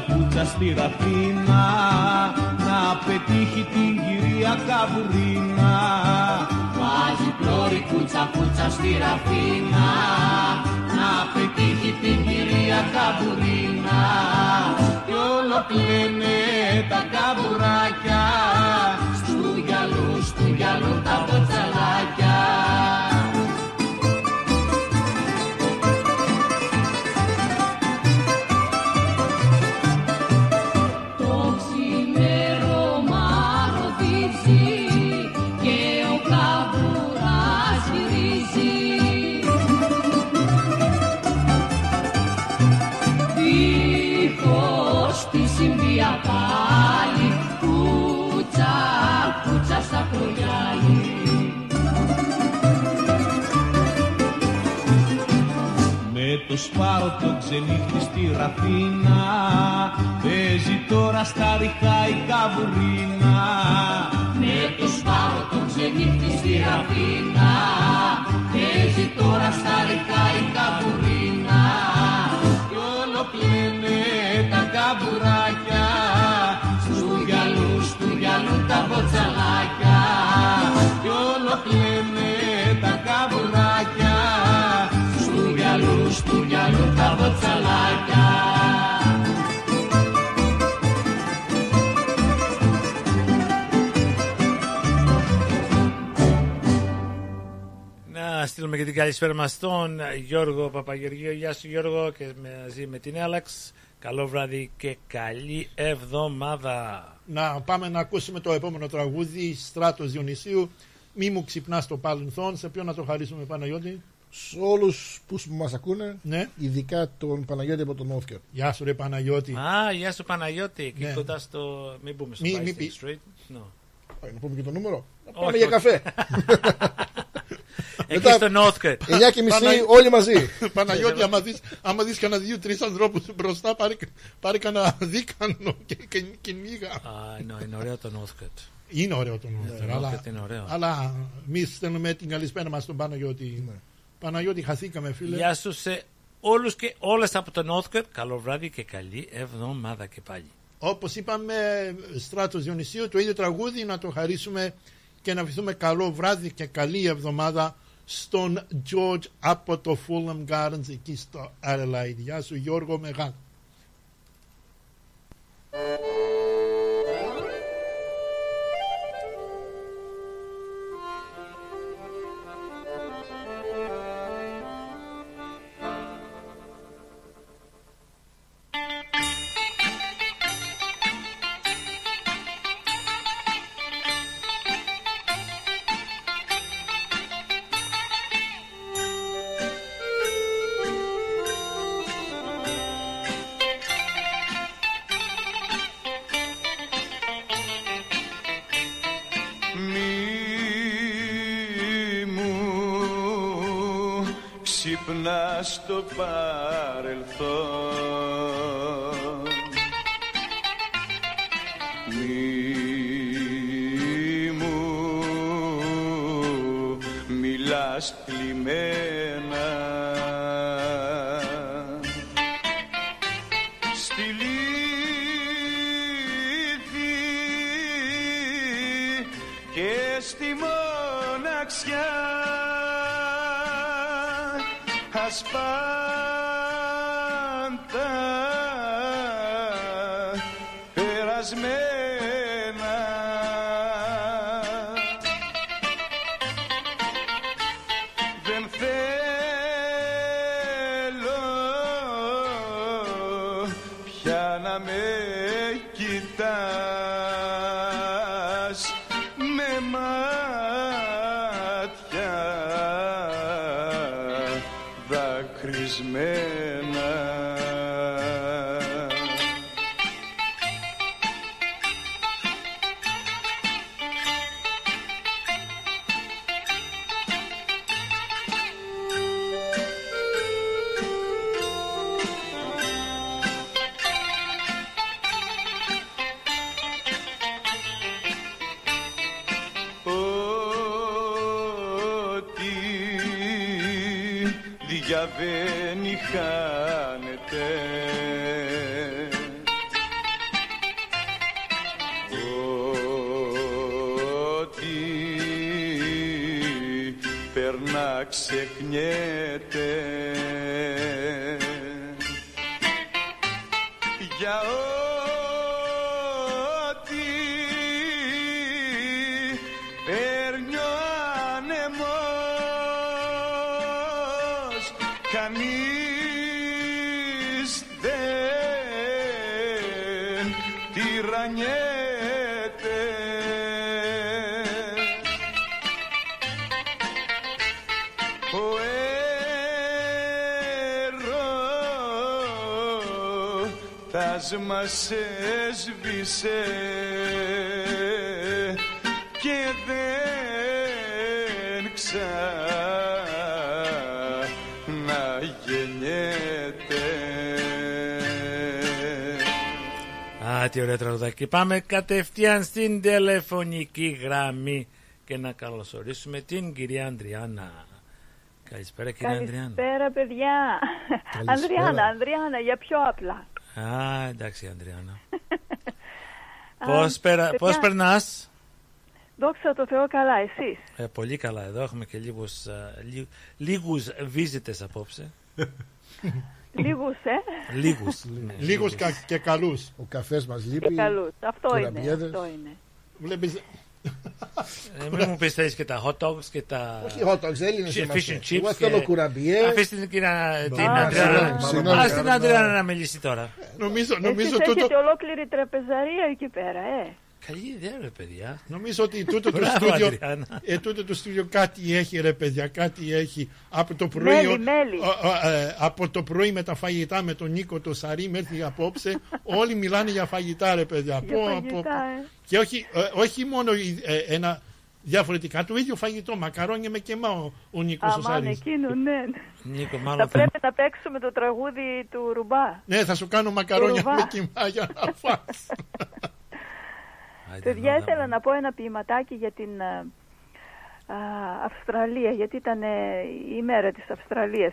πλώρη κούτσα κούτσα στη ραφίνα Να πετύχει την κυρία Καβουρίνα. Βάζει πλώρη κούτσα κούτσα στη ραφίνα Να πετύχει την κυρία Καβουρίνα. Κι όλο κλαίνε τα καβουράκια Στου γυαλού, στου γυαλού τα μποτσαλάκια το σπάρο το ξενύχτη στη ραφίνα Παίζει τώρα στα ριχά η καβουρίνα. Με το σπάρο το ξενύχτη στη ραφίνα Παίζει τώρα στα ρικά η καβουρίνα. Κι όλο κλαίνε τα καβουράκια Να στείλουμε και την καλησπέρα μας στον Γιώργο Παπαγεωργίου. Γεια σου Γιώργο και μαζί με την Έλαξ. Καλό βράδυ και καλή εβδομάδα. Να πάμε να ακούσουμε το επόμενο τραγούδι στράτος Διονυσίου. Μη μου ξυπνάς το παρελθόν. Σε ποιόν να το χαρίσουμε Παναγιώτη; Σε όλους που μας ακούνε, Ναι. ειδικά τον Παναγιώτη από τον Όφκερ. Γεια σου, ρε Παναγιώτη. Α, γεια σου Παναγιώτη. Εκεί Ναι. κοντά στο. Μην πούμε στο Μη- Mí, μη πει- Street. No. Πάει, να πούμε και το νούμερο. Να Όχι, πάμε για όχι. καφέ. [LAUGHS] Εκεί στο Northcote. 9 και μισή, Παναγι- όλοι μαζί. [LAUGHS] Παναγιώτη, άμα δεις, άμα δεις κανένα δύο-τρεις ανθρώπους μπροστά, πάρε, πάρε κανένα δίκανο και, και κυνήγα. Α, ναι, είναι ωραίο το Northcote. Είναι ωραίο το Ναι, νούμερο, το αλλά, Northcote είναι ωραίο. αλλά εμείς στέλνουμε την καλησπέρα μας στον Παναγιώτη. Παναγιώτη, χαθήκαμε, φίλε. Γεια σου σε όλους και όλες από το Northcote. Καλό βράδυ και καλή εβδομάδα και πάλι. Όπως είπαμε, Στράτος Διονυσίου, το ίδιο τραγούδι να το χαρίσουμε και να ευχηθούμε καλό βράδυ και καλή εβδομάδα στον George από το Fulham Gardens εκεί στο Adelaide. Γεια σου Γιώργο Μεγάλο. Στο παρελθόν. Μη μου μιλάς κλειμμένα ασπάντα περασμένα. Δεν θέλω πια να με κοιτάς έρωτας μας έσβησε και δεν ξαναγεννιέται. Α, τι ωραίο τραγουδάκι. Πάμε κατευθείαν στην τηλεφωνική γραμμή και να καλωσορίσουμε την κυρία Ανδριάνα. Καλησπέρα κυρία Ανδριάνα. Καλησπέρα, παιδιά. Καλησπέρα. Ανδριάνα, Ανδριάνα, για πιο απλά. Α, εντάξει Ανδριάνα. [LAUGHS] Α, πώς, περα... παιδιά, πώς περνάς; Δόξα τω Θεώ καλά, εσείς. Ε, πολύ καλά εδώ. Έχουμε και λίγους, α, λί- λίγους visitors απόψε. [LAUGHS] Λίγους, ε. Λίγους. [LAUGHS] ναι, Λίγους κα- και καλούς. Ο καφές μας Και λείπει. καλούς. Αυτό είναι, κουραμπιέδες. αυτό είναι. Βλέπεις, Ε, μην μου πεις θέλεις και τα hot dogs και τα. Όχι hot dogs, Έλληνες Chi- είμαστε. fish and chips. Εγώ θέλω και- κουραμπιέ. Αφήστε την κυρία την Α, Αντρέα. συγγνώμη, συγγνώμη. Α την Αντρέα να μιλήσει τώρα. Νομίζω, Εσείς νομίζω έχετε τούτο, ολόκληρη τραπεζαρία εκεί πέρα, ε. Καλή ιδέα, ρε παιδιά. νομίζω ότι τούτο το Μπράβο, στούντιο, Αντριάννα. ε, τούτο το στούντιο κάτι έχει ρε παιδιά, κάτι έχει. Από το πρωί, Μέλι, ο- μέλι. ο- ο- ε, από το πρωί με τα φαγητά με τον Νίκο το Σαρή μέχρι απόψε όλοι μιλάνε για φαγητά ρε παιδιά. Για Πω, φαγητά, πω, πω. ε. Και όχι, ε, όχι μόνο ε, ένα διαφορετικά, το ίδιο φαγητό, μακαρόνια με κεμά ο, ο Νίκος ο Αμάν, Σαρής. εκείνο, ναι. Νίκο, Θα μάλλον θα... πρέπει να παίξουμε το τραγούδι του Ρουμπά. Ναι, θα σου κάνω μακαρόνια Ρουβά. με κεμά για να φας. Παιδιά, ήθελα να πω ένα ποιηματάκι για την α, α, Αυστραλία, γιατί ήταν ε, η μέρα της Αυστραλίας.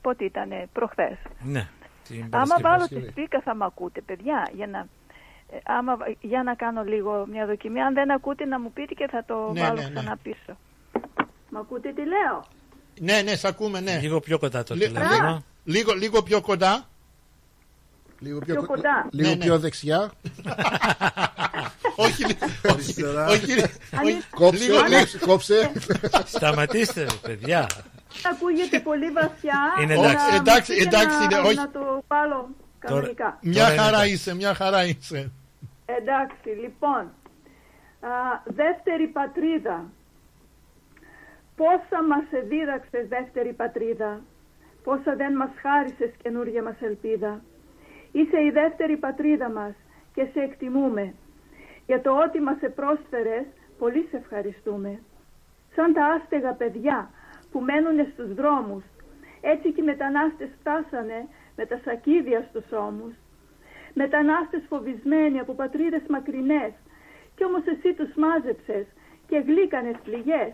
Πότε ήταν, προχθές. Ναι. την Άμα Παρασκευή. βάλω τη σπίκα θα μ' ακούτε, παιδιά, για να, ε, άμα, για να κάνω λίγο μια δοκιμή. Αν δεν ακούτε να μου πείτε και θα το Ναι, βάλω ναι, ναι. ξανά πίσω. Μ' ακούτε τι λέω; ναι, ναι, σ' ακούμε, ναι. Λίγο πιο κοντά το Λι- τηλέφωνο. Λίγο, λίγο πιο κοντά. Λίγο Πιο πιο, κοντά. λίγο Ναι, ναι. πιο δεξιά. [LAUGHS] όχι, όχι, Αριστερά. όχι, όχι, Κόψε, λίγο, κόψε, κόψε. Σταματήστε, ρε παιδιά. Ακούγεται πολύ βαθιά. Είναι να εντάξει. μου Εντάξει, πείτε εντάξει, να, είναι, όχι. να το βάλω κανονικά. Μια Τώρα είναι χαρά εντάξει. είσαι, μια χαρά είσαι. Εντάξει, λοιπόν. Α, δεύτερη πατρίδα. Πόσα μας εδίδαξες δεύτερη πατρίδα; Πόσα δεν μας χάρισες καινούργια μας ελπίδα; Είσαι η δεύτερη πατρίδα μας και σε εκτιμούμε. Για το ότι μας επρόσφερες, πολύ σε ευχαριστούμε. Σαν τα άστεγα παιδιά που μένουν στους δρόμους, έτσι και οι μετανάστες φτάσανε με τα σακίδια στους ώμους. Μετανάστες φοβισμένοι από πατρίδες μακρινές, κι όμως εσύ τους μάζεψες και γλύκανες πληγές.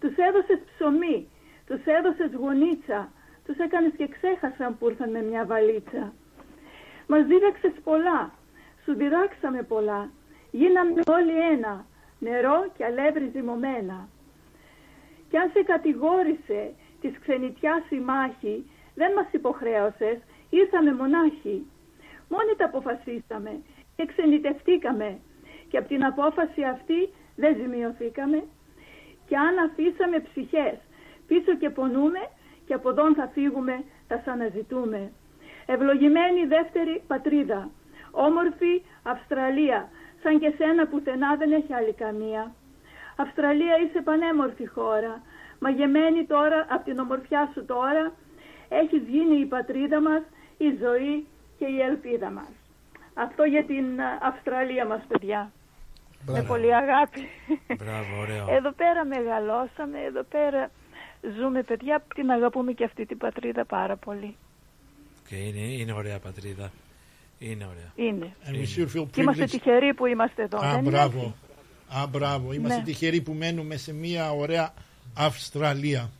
Τους έδωσες ψωμί, τους έδωσες γονίτσα, τους έκανες και ξέχασαν που ήρθαν με μια βαλίτσα. Μας δίδαξες πολλά, σου διδάξαμε πολλά, γίναμε όλοι ένα, νερό και αλεύρι ζυμωμένα. Κι αν σε κατηγόρησε της ξενιτιάς η μάχη, δεν μας υποχρέωσες, ήρθαμε μονάχοι. Μόνοι τα αποφασίσαμε και ξενιτευτήκαμε και από την απόφαση αυτή δεν ζημιωθήκαμε και αν αφήσαμε ψυχές πίσω και πονούμε και από εδώ θα φύγουμε τα αναζητούμε. Ευλογημένη δεύτερη πατρίδα, όμορφη Αυστραλία, σαν και σένα πουθενά δεν έχει άλλη καμία. Αυστραλία είσαι πανέμορφη χώρα, μαγεμένη τώρα από την ομορφιά σου τώρα, έχεις γίνει η πατρίδα μας, η ζωή και η ελπίδα μας. Αυτό για την α, Αυστραλία μας παιδιά. Με πολύ αγάπη. Μπράβο, ωραίο. [LAUGHS] Εδώ πέρα μεγαλώσαμε, εδώ πέρα ζούμε παιδιά, την αγαπούμε και αυτή την πατρίδα πάρα πολύ. Και είναι, είναι ωραία πατρίδα. Είναι ωραία. Είναι. And we should feel Και είμαστε privileged. τυχεροί που είμαστε εδώ. Α, δεν είναι μπράβο. έτσι; Α, μπράβο. Είμαστε Ναι. τυχεροί που μένουμε σε μια ωραία Αυστραλία.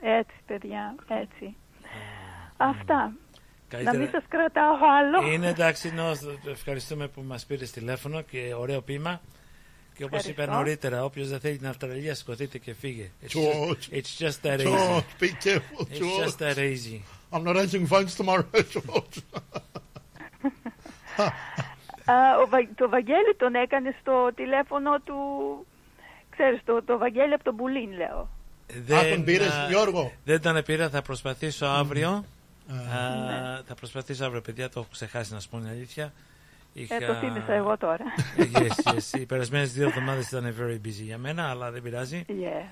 Έτσι παιδιά, έτσι. Αυτά. Καλύτερα- Να μην σας κρατάω άλλο. Είναι εντάξει, νο, ευχαριστούμε που μας πήρες τηλέφωνο και ωραίο ποίημα. Και όπως είπα Ευχαριστώ. νωρίτερα, όποιος δεν θέλει την Αυστραλία, σηκωθείτε και φύγε. It's George. just, it's just that easy. George, be careful, It's George. just that easy. I'm not answering phones tomorrow, [LAUGHS] George. Α, ο Βα- το Βαγγέλη τον έκανε στο τηλέφωνο του... Ξέρεις, το, το Βαγγέλη από τον Πουλίν, λέω. τον πήρες, α, Γιώργο; Δεν τον πήρα, θα προσπαθήσω αύριο. Α. Α, θα προσπαθήσω αύριο, παιδιά, το έχω ξεχάσει να σου πω την αλήθεια. Ε, το θύμισα εγώ τώρα. Yes, yes. Οι περασμένες δύο εβδομάδες ήταν very busy για μένα, αλλά δεν πειράζει. Yeah.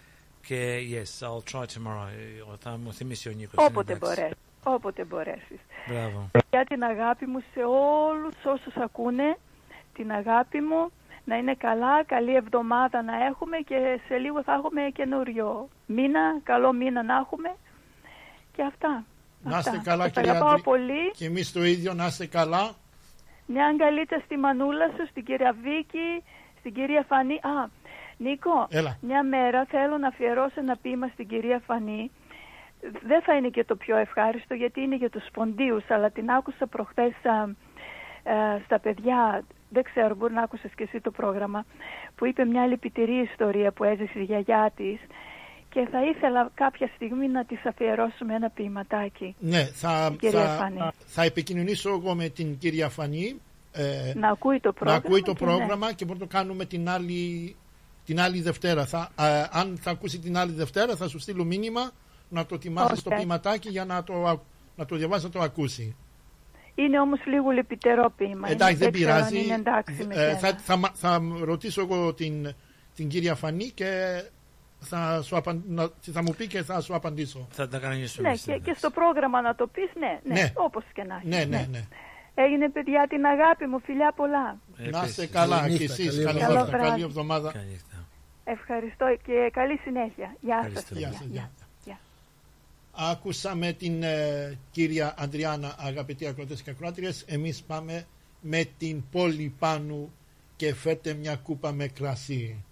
Και yes, I'll try tomorrow. Ε, Θα μου θυμίσει ο Νίκος. Όποτε είναι εντάξει. μπορέσεις. Όποτε μπορέσεις. Μπράβο. Για την αγάπη μου σε όλους όσους ακούνε, την αγάπη μου, να είναι καλά, καλή εβδομάδα να έχουμε και σε λίγο θα έχουμε καινούριο μήνα, καλό μήνα να έχουμε και αυτά. Να είστε Αυτά. καλά, Σας κυρία αγαπάω Αντρή. πολύ. Και εμείς το ίδιο, να είστε καλά. Μια αγκαλίτσα στη μανούλα σου, στην κυρία Βίκη, στην κυρία Φανή. Α, Νίκο, Έλα. μια μέρα θέλω να αφιερώσω ένα ποίημα στην κυρία Φανή. Δεν θα είναι και το πιο ευχάριστο γιατί είναι για τους σποντίους, αλλά την άκουσα προχθές α, ε, στα παιδιά, δεν ξέρω, μπορεί να άκουσες και εσύ το πρόγραμμα, που είπε μια λυπητερή ιστορία που έζησε η γιαγιά της και θα ήθελα κάποια στιγμή να της αφιερώσουμε ένα ποιηματάκι. Ναι, θα, Κυρία θα, Φανή. θα επικοινωνήσω εγώ με την κυρία Φανή ε, Να ακούει το να πρόγραμμα. ακούει το και ναι. πρόγραμμα και μπορούμε να το κάνουμε την άλλη, την άλλη Δευτέρα. Θα, ε, αν θα ακούσει την άλλη Δευτέρα θα σου στείλω μήνυμα να το ετοιμάσει το Οκ. ποιηματάκι για να το, α- να το διαβάσεις να το ακούσεις. Είναι όμως λίγο λυπητερό ποίημα. Εντάξει, Είναι- δεν ξέρω αν πειράζει. Είναι εντάξει με Ε, σένα. θα, θα, μα- θα ρωτήσω εγώ την, την κυρία Φανή και θα, σου απαν- να- θα μου πει και θα σου απαντήσω. Θα τα κανονίσουμε. Ναι, και, και στο πρόγραμμα να το πεις, ναι, ναι, Ναι. όπως και να έχει. Ναι, ναι, ναι. Έγινε παιδιά την αγάπη μου, φιλιά πολλά. Να είστε καλά Καλή και νύχτα, εσείς. καλή Καλή εβδομάδα. νύχτα, Καλό καλή βράδυ. εβδομάδα. Ευχαριστώ και καλή συνέχεια. Γεια σας. Ευχαριστώ. παιδιά. Γεια σας, Γεια. γεια. Γεια. Άκουσαμε την ε, κυρία Αντριάννα, αγαπητοί ακροτές και ακροάτριες. Εμείς πάμε με την πόλη πάνω και φέτε μια κούπα με κρασί.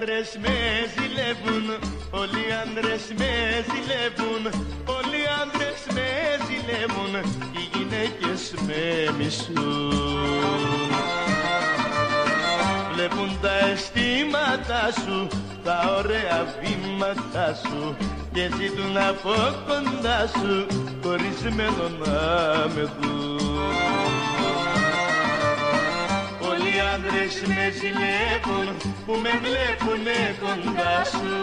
Άντρες με ζηλεύουν ζηλεύουν Όλοι οι άντρες με ζηλεύουν Όλοι οι άντρες με ζηλεύουν Οι γυναίκες με μισούν. Βλέπουν τα αισθήματά σου Τα ωραία βήματα σου Και ζητούν από κοντά σου Χωρισμένο να με δουν. Πολλοί άντρες με ζηλεύουν που με βλέπουνε κοντά σου.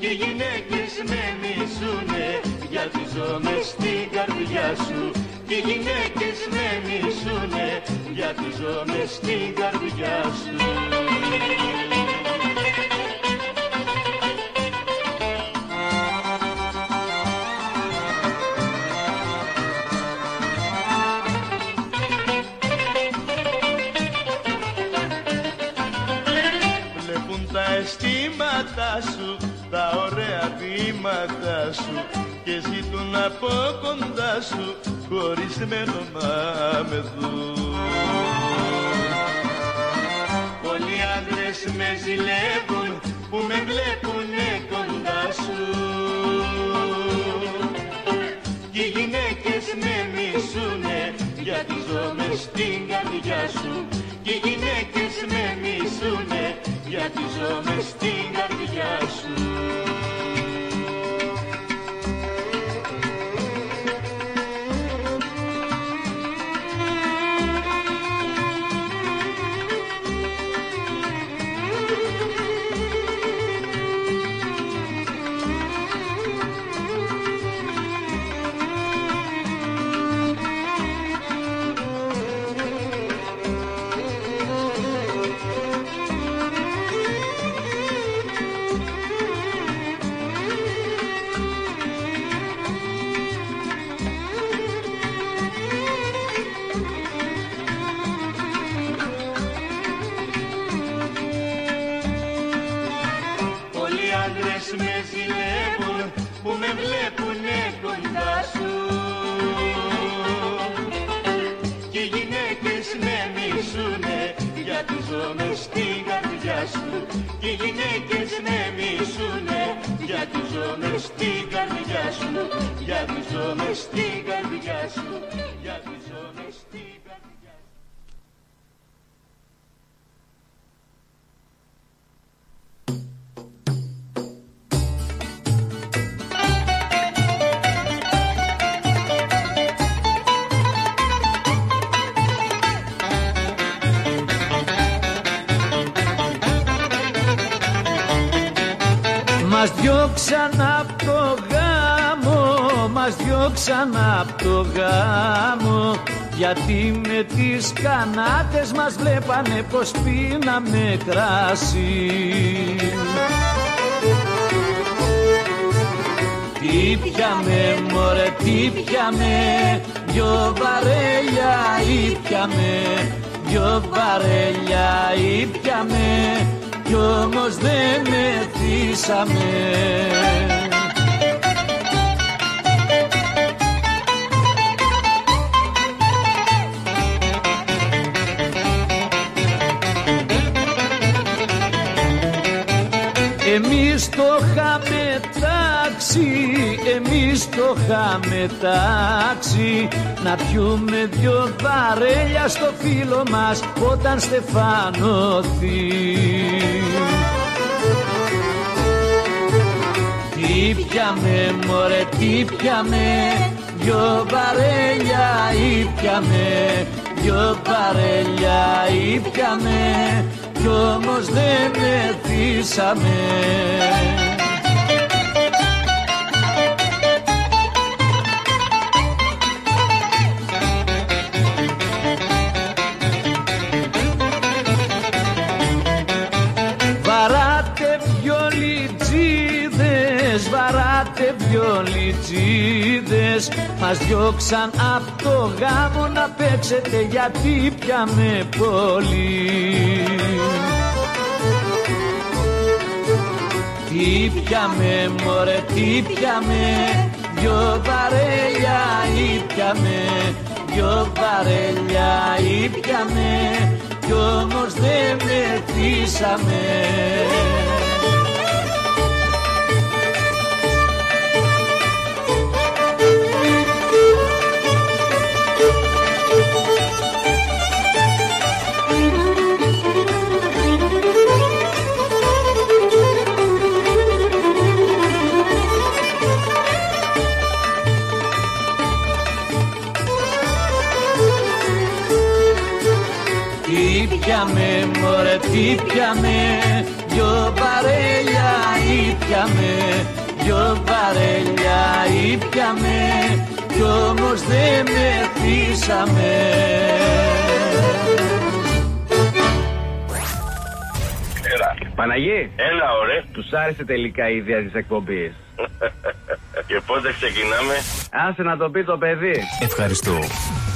Και οι γυναίκες με μισούνε γιατί ζω μες στην καρδιά σου. Και οι γυναίκες με μισούνε γιατί ζω μες στην καρδιά σου σου και ζητούν από κοντά σου χωρισμένος να με δουν. Πολλοί άντρες με ζηλεύουν που με βλέπουνε κοντά σου. Και οι γυναίκες με μισούνε γιατί ζω μες στην καρδιά σου. Και οι γυναίκες με μισούνε γιατί ζω μες στην καρδιά σου γιατί ζω μες στην καρδιά σου Γιατί ζω μες στην καρδιά σου μας διώξαν απ' το γάμο. Γιατί με τις κανάτες μας βλέπανε πως πίναμε κράσι Τι πιαμε μωρέ τι πιαμε Δυο βαρέλια ήπιαμε Δυο βαρέλια ήπιαμε Κι όμως δεν μεθύσαμε το είχαμε τάξει, εμείς το είχαμε τάξει Να πιούμε δυο βαρέλια στο φίλο μας όταν στεφανωθεί. Τι πιαμε μωρέ τι πιαμε Δυο βαρέλια ήπιαμε. Δυο βαρέλια ήπιαμε Κι όμως δεν μεθύσαμε Μας διώξαν απ' το γάμο να παίξετε γιατί πιαμε πολύ. Τι πιαμε μωρέ τι πιαμε Δυο βαρέλια ήπιαμε Δυο βαρέλια ήπιαμε Κι κι όμως δεν μεθύσαμε πιαμε μωρέ τι πιαμε Δυο παρέλια ήπιαμε Δυο παρέλια ήπιαμε Κι όμως δεν μεθύσαμε Παναγί. Έλα, ωραία. Τους άρεσε τελικά η ιδέα της εκπομπής. [LAUGHS] Και πότε ξεκινάμε; Άσε να το πει το παιδί. Ευχαριστώ.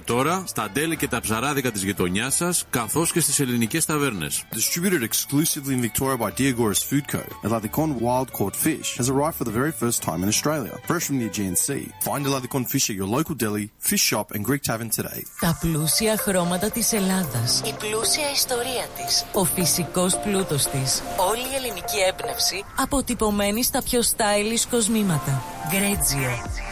τώρα στα deli και τα ψαράδικα της γειτονιάς σας, καθώς και στις ελληνικές ταβέρνες. Distributed exclusively in Victoria by Diagoras Food Co. Eladicon wild caught fish has arrived for the very first time in Australia, fresh from the Aegean Sea. Find Eladicon fish at your local deli, fish shop, and Greek tavern today. Τα πλούσια χρώματα της Ελλάδας. Η πλούσια ιστορία της. Ο φυσικός πλούτος της. Όλη η ελληνική έμπνευση αποτυπωμένη στα πιο stylish κοσμήματα. Γκρέτζιο.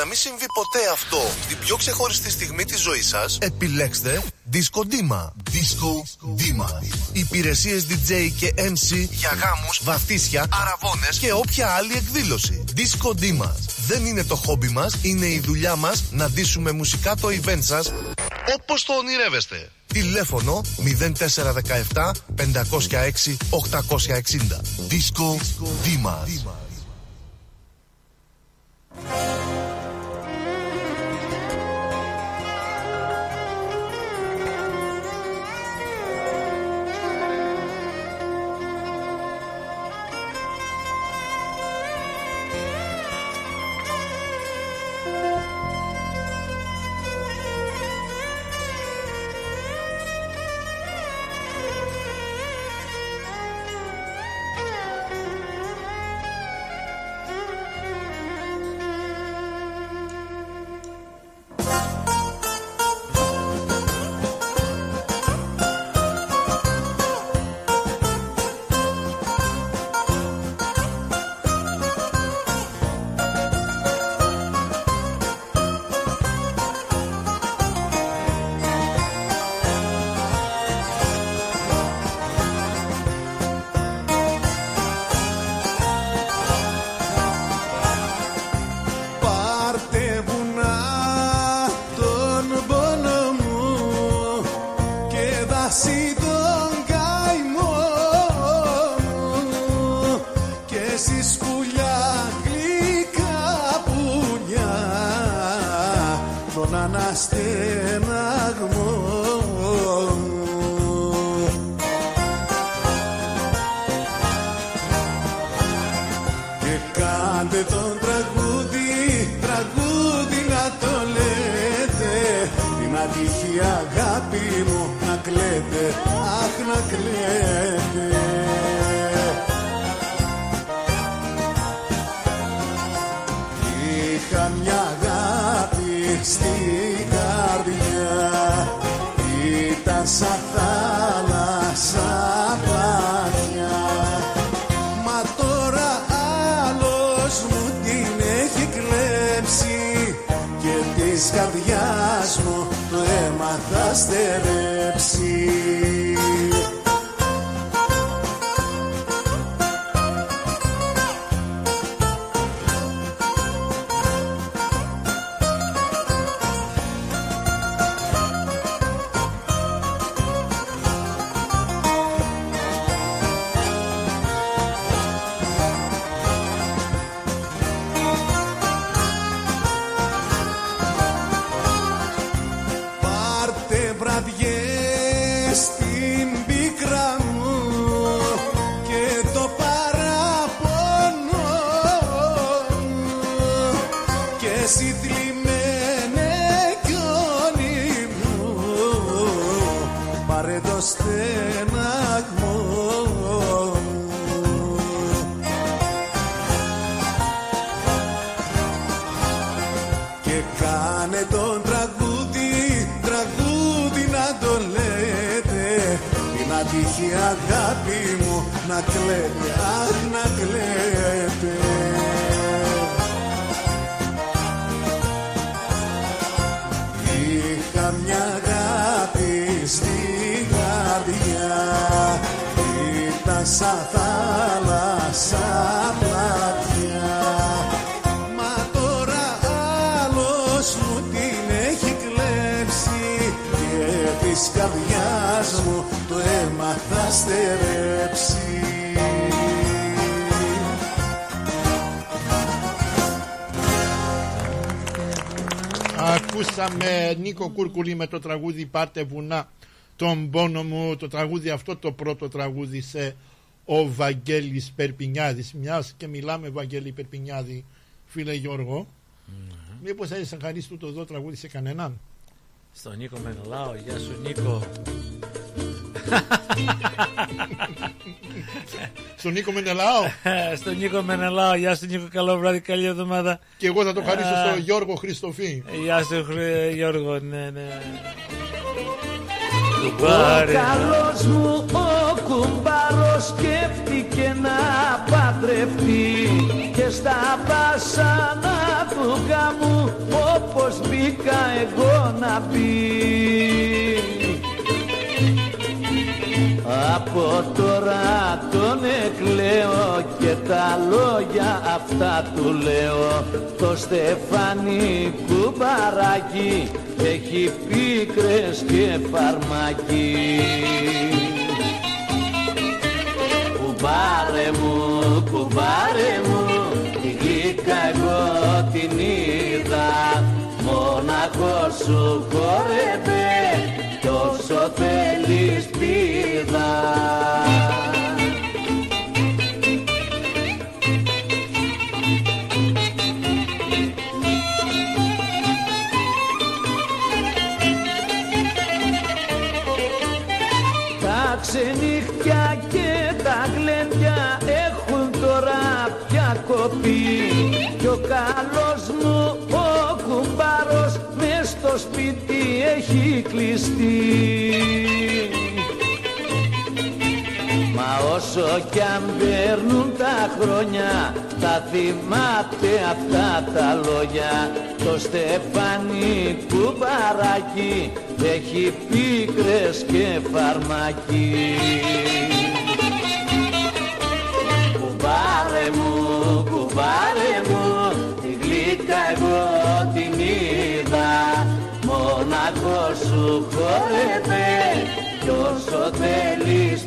Να μην συμβεί ποτέ αυτό στην πιο ξεχωριστή στιγμή της ζωής σας, επιλέξτε Disco Dima. Disco Dima. Υπηρεσίες DJ και MC για γάμους, βαφτίσια, αραβώνες και όποια άλλη εκδήλωση. Disco Dima. Δεν είναι το χόμπι μας, είναι η δουλειά μας να ντύσουμε μουσικά το event σας όπως το ονειρεύεστε. Τηλέφωνο 0417 506 860. Disco Dima. Πάρτε το τραγούδι Πάρτε βουνά τον πόνο μου Το τραγούδι αυτό το πρώτο τραγούδι σε ο Βαγγέλης Περπινιάδης Μιας και μιλάμε Βαγγέλη Περπινιάδη φίλε Γιώργο. Μήπως θα είσαι χαρίσει τούτο εδώ τραγούδι σε κανέναν; Στον Νίκο Μενελάο, γεια σου Νίκο. [LAUGHS] Στον Νίκο Μενελάο. Στον Νίκο Μενελάο, γεια σου Νίκο, καλό βράδυ, καλή εβδομάδα. Και εγώ θα το χαρίσω Α, στον Γιώργο Χριστοφή. Γεια σου Χρ- Γιώργο, ναι, ναι. Ο Κουμπάρε. καλός μου ο κουμπάρος σκέφτηκε να παντρευτεί και στα βάσανα του γάμου όπως μπήκα εγώ να μπει. Από τώρα τον εκλέω και τα λόγια αυτά του λέω. Το Στεφάνι κουμπαράκι έχει πίκρες και φαρμάκι. Κουμπάρε μου, κουμπάρε μου τη γλύκα εγώ την είδα. Μοναχό σου χόρευε τόσο θέλεις πίδα Τα ξενύχτια και τα γλέντια έχουν τώρα πια κοπεί. Κι ο καλός μου ο κουμπάρος μες στο σπίτι έχει κλειστεί. Μα όσο κι αν παίρνουν τα χρόνια θα θυμάται αυτά τα λόγια. Το Στεφάνι κουμπαράκι έχει πίκρες και φαρμάκι σου χόρευε κι όσο θέλεις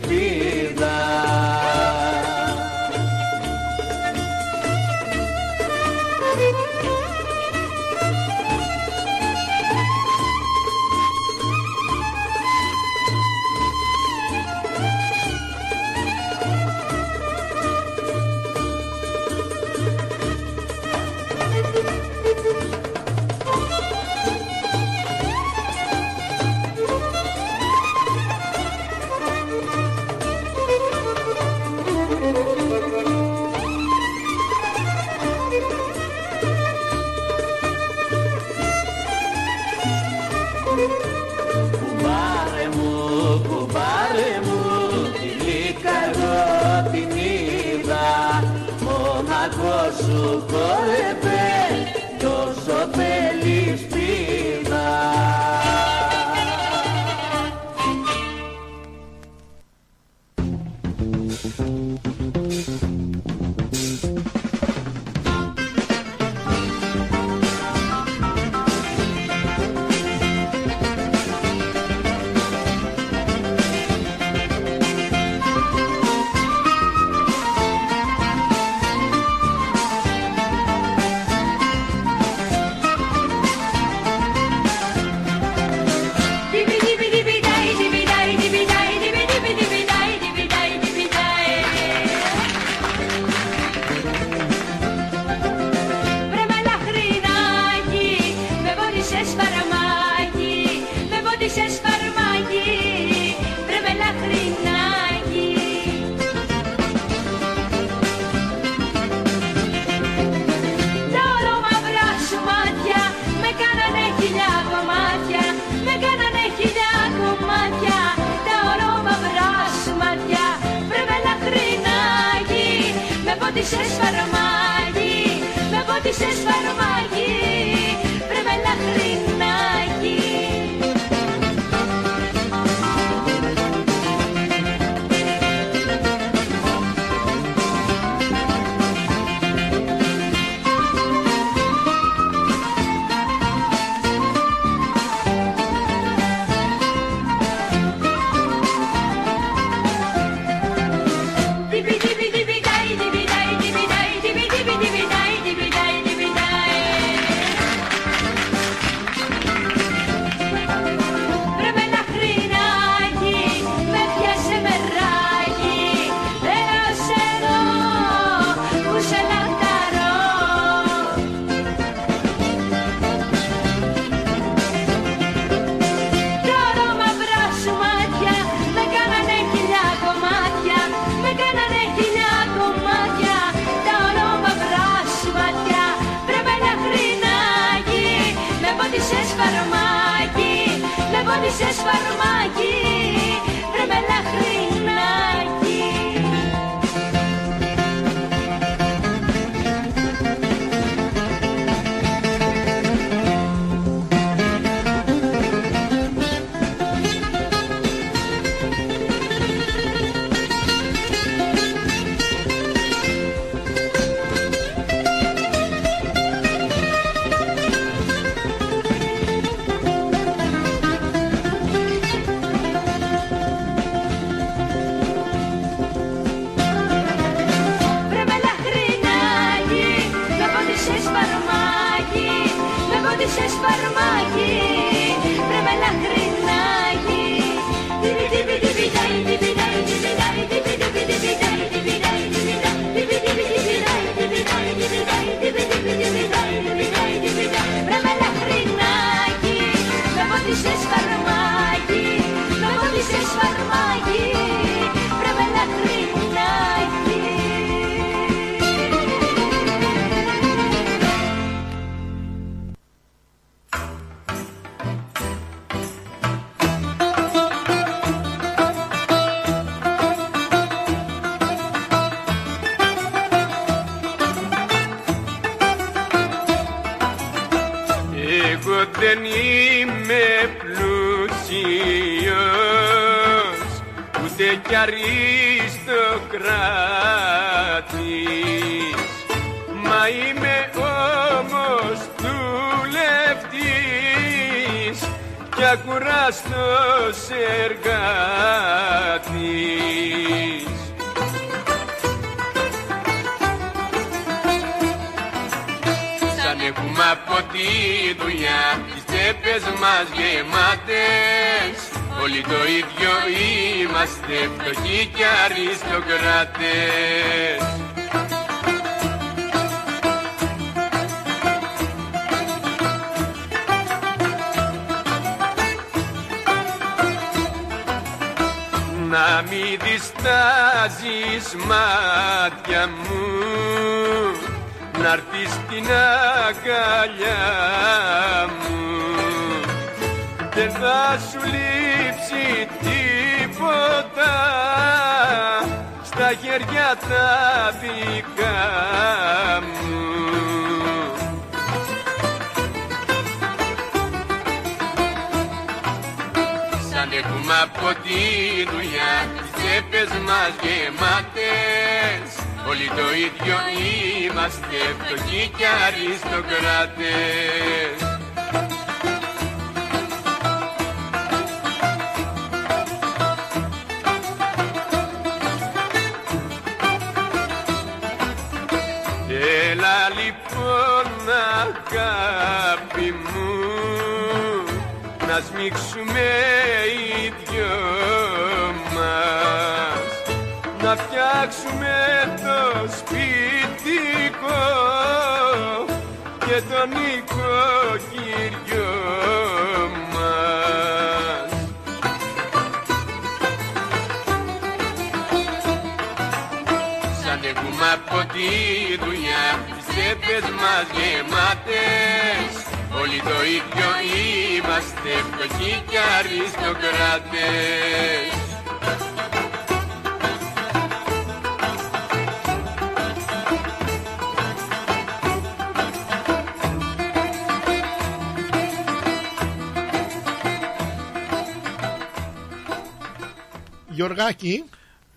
Γιωργάκη,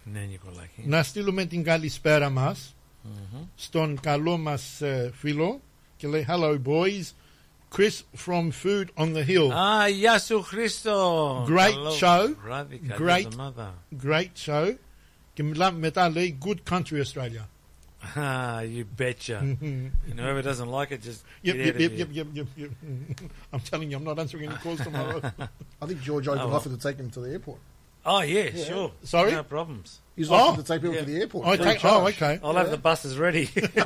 Ναι, Νικολάκη. να στείλουμε την καλησπέρα μας Μμμ. στον καλό μας ε, φίλο και λέει Hello boys, Chris from Food on the Hill. Α, γεια σου Χρήστο. Great Καλό show. βράδυ, καλή Great, εβδομάδα. great show. Και μιλά, μετά λέει Good country Australia. Ah, you betcha. and whoever doesn't like it, just Yep, get yep, out yep, of yep, yep, yep, yep. I'm telling you, I'm not answering any calls tomorrow. [LAUGHS] I think George Open Oh, well. offered to take him to the airport. Oh yeah, Yeah. sure. Sorry? no problems. He's Oh. to take people to the airport. Oh, take- oh, okay. I'll have the buses ready. [LAUGHS] [LAUGHS]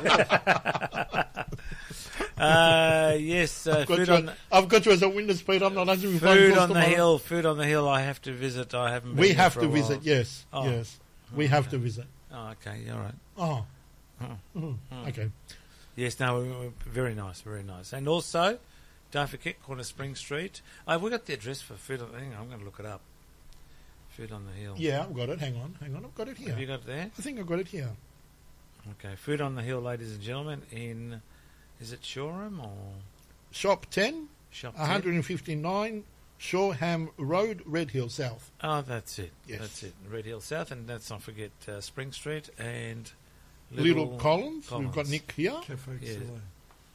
uh, yes, uh, I've, got food you, on the, I've got you as a witness, Pete. I'm not answering food on the tomorrow. hill. Food on the hill. I have to visit. I haven't. Been We have to while. visit, yes. Oh. Yes. We have to visit. Oh, okay. All right. Oh. Oh. Mm, Mm. Okay. Yes, no, very nice, very nice. And also, don't forget Corner Spring Street. Oh, have we got the address for Food on Hang on, I'm going to look it up. Food on the Hill. Yeah, I've got it. Hang on, hang on. I've got it here. Have you got it there? I think I've got it here. Okay, Food on the Hill, ladies and gentlemen, in is it Shoreham or Shop Ten? Shop 10? 159 Shoreham Road, Red Hill South. Oh, that's it. Yes. That's it. Red Hill South, and let's not forget uh, Spring Street and Little, Little Collins. Collins. We've got Nick here. Cafe yeah.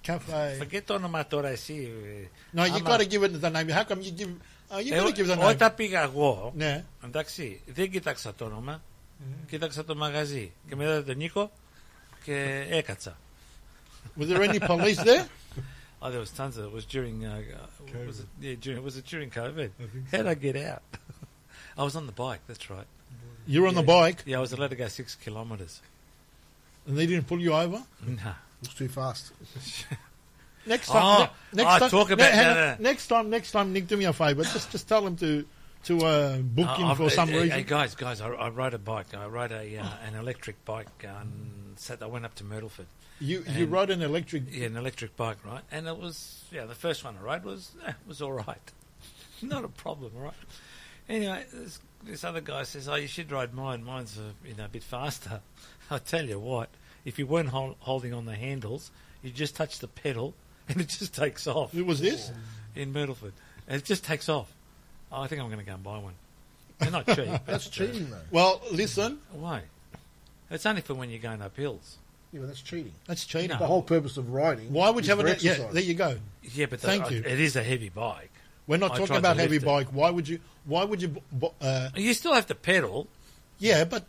Cafe. Forget onomatopoeia. No, you've got to give it the name. How come you give Uh, you got Εγώ- to give the name. Όταν πήγα εγώ, Ναι. εντάξει, δεν κοίταξα το όνομα, κοίταξα το μαγαζί και μετά τον Νίκο και έκατσα. Was there any police there? [LAUGHS] Oh, there was tons of it. It was during, uh, uh, was it, yeah, during, was it during COVID? How did I get out? [LAUGHS] I was on the bike, that's right. You were on the Yeah. bike? Yeah, I was allowed to go six kilometres. And they didn't pull you over? No. It's too fast. [LAUGHS] Next time, ne- next oh, time, talk about on. that. next time, next time, Nick, do me a favour. Just, just tell him to, to uh, book Uh, him I've- for some hey, reason. Hey, guys, guys, I, I rode a bike. I rode a uh, an electric bike. Um, sat, I went up to Myrtleford. You, you rode an electric. Yeah, an electric bike, right? And it was, yeah, the first one I rode was eh, was all right, [LAUGHS] not a problem, right. Anyway, this, this other guy says, "Oh, you should ride mine. Mine's a, you know a bit faster." [LAUGHS] I tell you what, if you weren't hol- holding on the handles, you just touch the pedal [LAUGHS] and it just takes off. It was this? In Myrtleford, and it just takes off. Oh, I think I'm going to go and buy one. They're not cheap. [LAUGHS] That's cheating, though. Well, listen. Why? It's only for when you're going up hills. Yeah, but that's cheating. That's cheating. The whole purpose of riding. Why would you have for it? Yeah, there you go. Yeah, but the- thank I- you. it is a heavy bike. We're not I talking about to heavy lift it. bike. Why would you? Why would you? Uh, You still have to pedal. yeah, but,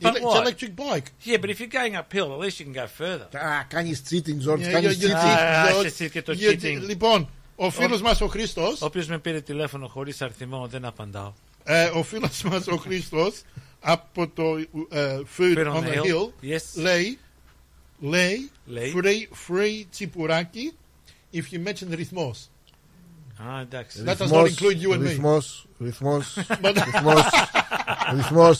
But it's what? electric bike. Yeah, but if you're going uphill, at least you can go further. Ah, κάνεις cheating, George. Yeah, Κάνεις you- you- cheating. Ah, you- εσύ και το you- cheating. Λοιπόν, ο φίλος μας ο Χρήστος, Ο οποίος με πήρε τηλέφωνο χωρίς αριθμό, δεν απαντάω. ε, ο φίλος μας ο Χρήστος από το ε, Food Food on the Hill Yes. λέει, λέει, Λέει. free, free τσιπουράκι if you mention ρυθμός. Α, εντάξει. That does not include you and me. Ρυθμός, ρυθμός, ρυθμός, ρυθμός.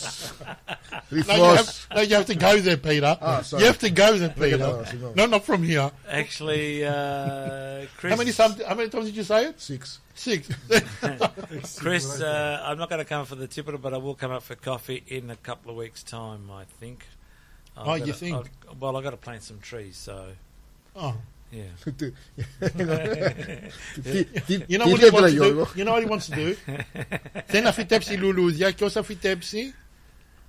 Ρυθμός. No, you have, no, you have to go there, Peter. Ah, sorry. you have to go there, Δεν Peter. κατάλαβα, συγγνώμη. No, not from here. Actually, uh, Chris. How many, times, how many times did you say it? Six. Six. [LAUGHS] Chris, uh, I'm not going to come for the tipper, but I will come up for coffee in a couple of weeks' time, I think. I've Oh, gotta- you think? I've- well, I've got to plant some trees, so. Oh. Yeah. Τι- τι- [LAUGHS] τι- You know τι what he ήθελε, wants to do? Γιώργο; You know what he wants to do? [LAUGHS] Θέλει να φυτέψει λουλούδια και όσα φυτέψει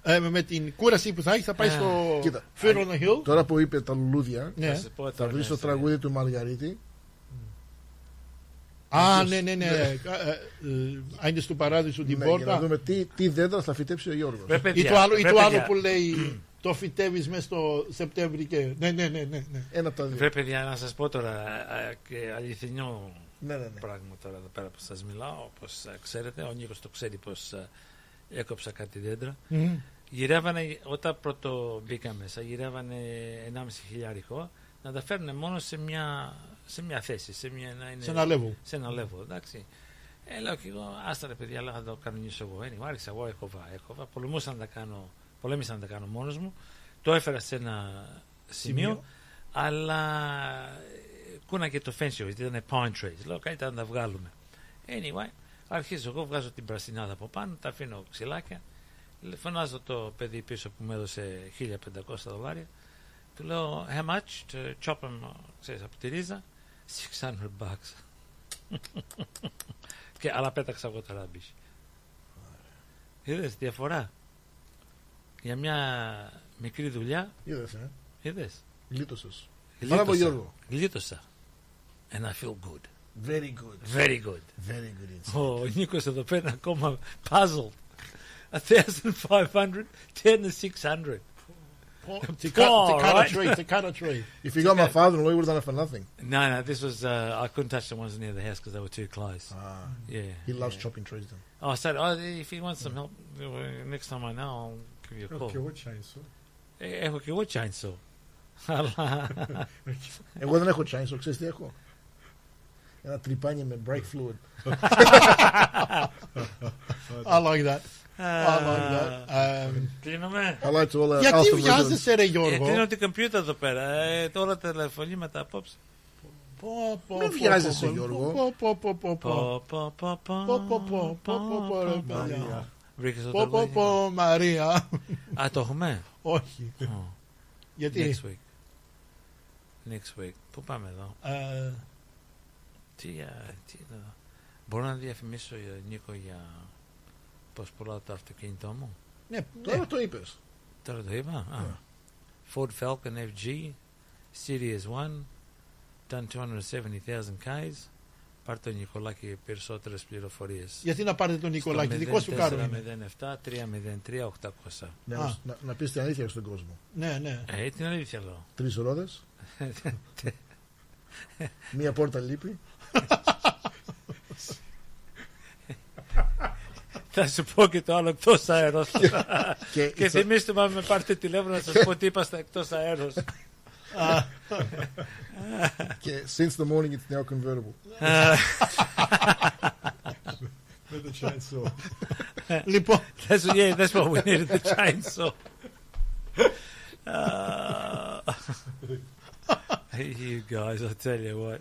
ε, με την κούραση που θα έχει θα πάει στο Κοίτα, Fear on the Hill. Τώρα που είπε τα λουλούδια, Ναι. θα βρεις το τραγούδι του Μαργαρίτη. Α, ναι, ναι, ναι. Ε, ε, ε, Είναι στο παράδεισο την Ναι, για να πόρτα. δούμε τι, τι δέντρα θα φυτέψει ο Γιώργος. Ρε, Ή παιδιά, το άλλο, ή ρε, το άλλο παιδιά. που λέει το φυτεύεις μέσα στο Σεπτέμβρη και... Ναι, ναι, ναι, ναι. ναι. Ένα από τα δύο. Βρε παιδιά, να σας πω τώρα α, και αληθινό Ναι, ναι, ναι. πράγμα τώρα εδώ πέρα που σας μιλάω. Όπως α, ξέρετε, ο Νίκος το ξέρει πως α, έκοψα κάτι δέντρα. Μμμ. Γυρεύανε, όταν πρώτο μπήκα μέσα, γυρεύανε 1,5 χιλιάρικο να τα φέρουν μόνο σε μια, σε μια θέση. Σε, μια, να είναι, Σε ένα level. Σε ένα level, εντάξει. Ε, λέω και εγώ, άστα ρε παιδιά, λέω, θα το κανονίσω εγώ. Anyway, άρχισα εγώ, έκοβα, έκοβα. Πολεμούσα να τα κάνω, πολέμησα να τα κάνω μόνος μου. Το έφερα σε ένα σημείο, Σημείο. αλλά ε, κούναγε το fence γιατί ήταν pine trees. Λέω, καλύτερα να τα βγάλουμε. Anyway, αρχίζω εγώ, βγάζω την πρασινάδα από πάνω, τα αφήνω ξυλάκια. Λε- Φωνάζω το παιδί πίσω που μου έδωσε 1500 δολάρια. Του λέω, how much; To chop them, ξέρεις, από τη ρίζα. 600 bucks. [LAUGHS] και, αλλά πέταξα εγώ τα ράμπης. Είδες διαφορά; Για μια μικρή δουλειά, Είδες, ε. είδες. Γλίτωσες. Γλίτωσα. Μπράβο, Γιώργο. Γλίτωσα. And I feel good. Very good. Very good. Very good. Ο Νίκος εδώ πέρα ακόμα puzzled. 1,500, 10 to 600. [LAUGHS] To cut, to cut a right? tree, to cut a tree. [LAUGHS] If you got my father-in-law, you would have done it for nothing. No, no, this was, uh, I couldn't touch the ones near the house because they were too close. Ah, yeah. He loves chopping trees then. Oh, I said, oh, if he wants some help, uh, next time I know, I'll give you a call. Okay, what chainsaw? Ε, Έχω και εγώ chainsaw. Αλλά... Εγώ δεν έχω chainsaw, ξέρεις τι έχω. Ένα τρυπάνι με brake fluid. I like that. I like that. Um, Κλείνουμε. I like to all our Γιατί Alston βιάζεσαι ρε Ε, Γιώργο. κλείνω την κομπιούτα εδώ πέρα. Ε, τώρα τηλεφωνήματα απόψε. Πω, πω, Μην πω, βιάζεσαι, πω, Γιώργο. Πω, πω, πω, πω, πω. Πω, πω, πω, πω, Πω, πω, πω, πω, πω, πω, ρε πω, παιδιά. πω. Βρήκες το Πω, πω, τραγούδι. πω, Μαρία. Α, το έχουμε; Όχι. Oh. Γιατί; Next week. Next week. Πού πάμε εδώ; Ε, Τι, α, τι είναι εδώ; Μπορώ να διαφημίσω ε, Νίκο για πώς πουλάω το αυτοκίνητό μου; Ναι, Τώρα το είπες. Τώρα το είπα; Α. Ford Falcon FG, Series 1, done 270,000 Ks. Πάρ' το Νικολάκη για περισσότερες πληροφορίες. Γιατί να πάρετε τον Νικολάκη, δικό σου κάνουμε. 0407 303 800. Ναι, Α. να, να, να πεις την αλήθεια στον κόσμο. Ναι, ναι. Ε, την αλήθεια λέω. Τρεις ρόδες, [LAUGHS] μία πόρτα λείπει. Θα σου πω και το άλλο εκτός αέρος. Και- και θυμίστε με με πάρετε τηλέφωνο να σας πω τι είπα στα εκτός [LAUGHS] αέρος. και since the morning it's now convertible. [LAUGHS] With the chainsaw. Λοιπόν, That's, yeah, that's what we needed, the chainsaw. Uh, [LAUGHS] you guys, I tell you what.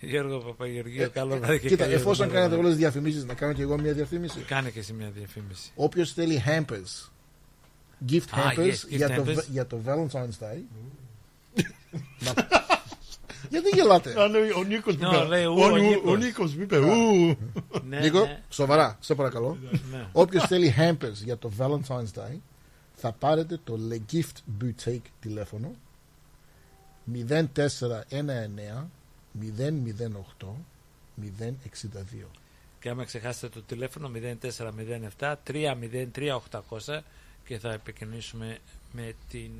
Γιώργο Παπαγεωργίου, καλό βράδυ και Ε, Κοίτα, καλή εφόσον εβδομάδα. κάνετε όλες τις διαφημίσεις, να κάνω και εγώ μια διαφήμιση. Κάνε και εσύ μια διαφήμιση. Όποιος θέλει hampers, gift Ah, hampers, yes, gift για, Το, hampers. για το Valentine's Day. Να- [LAUGHS] Γιατί γελάτε; Α, λέει, ο Νίκος μου No, είπε. λέει, ου, ο ο Νου- Νίκος. Ο Νίκος μου είπε. ου. Ναι, Νίκο, ναι. σοβαρά, σε παρακαλώ. Ναι. Όποιος θέλει hampers για το Valentine's Day, θα πάρετε το Le Gift Boutique τηλέφωνο 0419 008 062. Και άμα ξεχάσετε το τηλέφωνο 0407 303 800 και θα επικοινωνήσουμε με την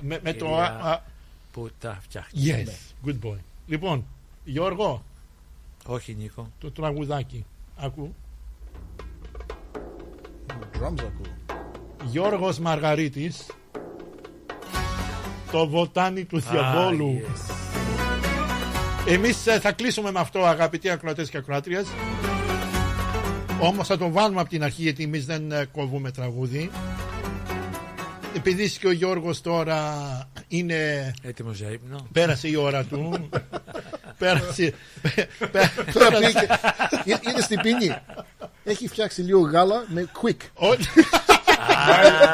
Με- με το κυρία α- α- που τα φτιάχνει. Yes, good boy. Λοιπόν, Γιώργο, Όχι Νίκο. το τραγουδάκι. Ακού. Drums ακούω. Γιώργος Μαργαρίτης το βοτάνι του διαβόλου Ah, yes. εμείς ε, θα κλείσουμε με αυτό αγαπητοί ακροατές και ακροάτριες όμως θα το βάλουμε από την αρχή γιατί εμείς δεν ε, κόβουμε τραγούδι επειδή και ο Γιώργος τώρα είναι... Έτοιμος για ύπνο; Πέρασε η ώρα του. [LAUGHS] πέρασε... πέ- Τώρα πέρασε- πήγε. Εί- Είναι στην πίνη. Έχει φτιάξει λίγο γάλα με quick.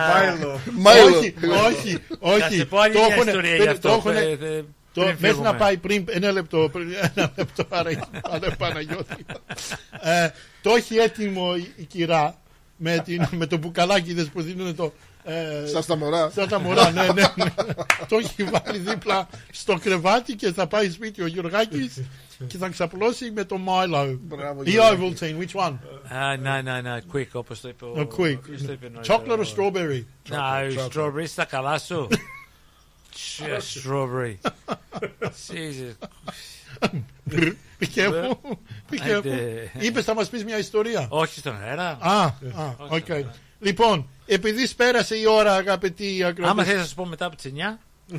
Μάιλο. [LAUGHS] Μάιλο. Όχι, όχι, όχι. Θα σε πω άλλη Το μια έχουνε- ιστορία το- γι' αυτό, το έχουνε- ε, ε, το- πριν Μέχρι να φύγουμε. πάει πριν ένα λεπτό, πριν- [LAUGHS] ένα λεπτό άρα Πανε- Παναγιώτη. Ε, Το έχει έτοιμο η- η κυρά με, την, με το μπουκαλάκι δες που δίνουν το... ε, Σαν στα μωρά. Σαν τα μωρά, ναι, ναι, ναι. το έχει βάλει δίπλα στο κρεβάτι και θα πάει σπίτι ο Γιωργάκης και θα ξαπλώσει με το Milo. Μπράβο, Ή Γιωργάκη. Ovaltine, which one? Α, ναι, ναι, ναι, quick, όπως το είπε ο... Oh, quick. ποιος το είπε νωρίτερα, Chocolate or ο- strawberry? Ναι, Chocolate, strawberry στα καλά σου. Τσε, strawberry. Jesus. Be careful. Be careful. Άντε. Είπες θα μας πεις μια ιστορία. Όχι στον αέρα. Α, α, οκ. Λοιπόν, επειδή πέρασε η ώρα, αγαπητοί ακροατές. Άμα θέλεις να σου πω μετά από τις 9. [LAUGHS]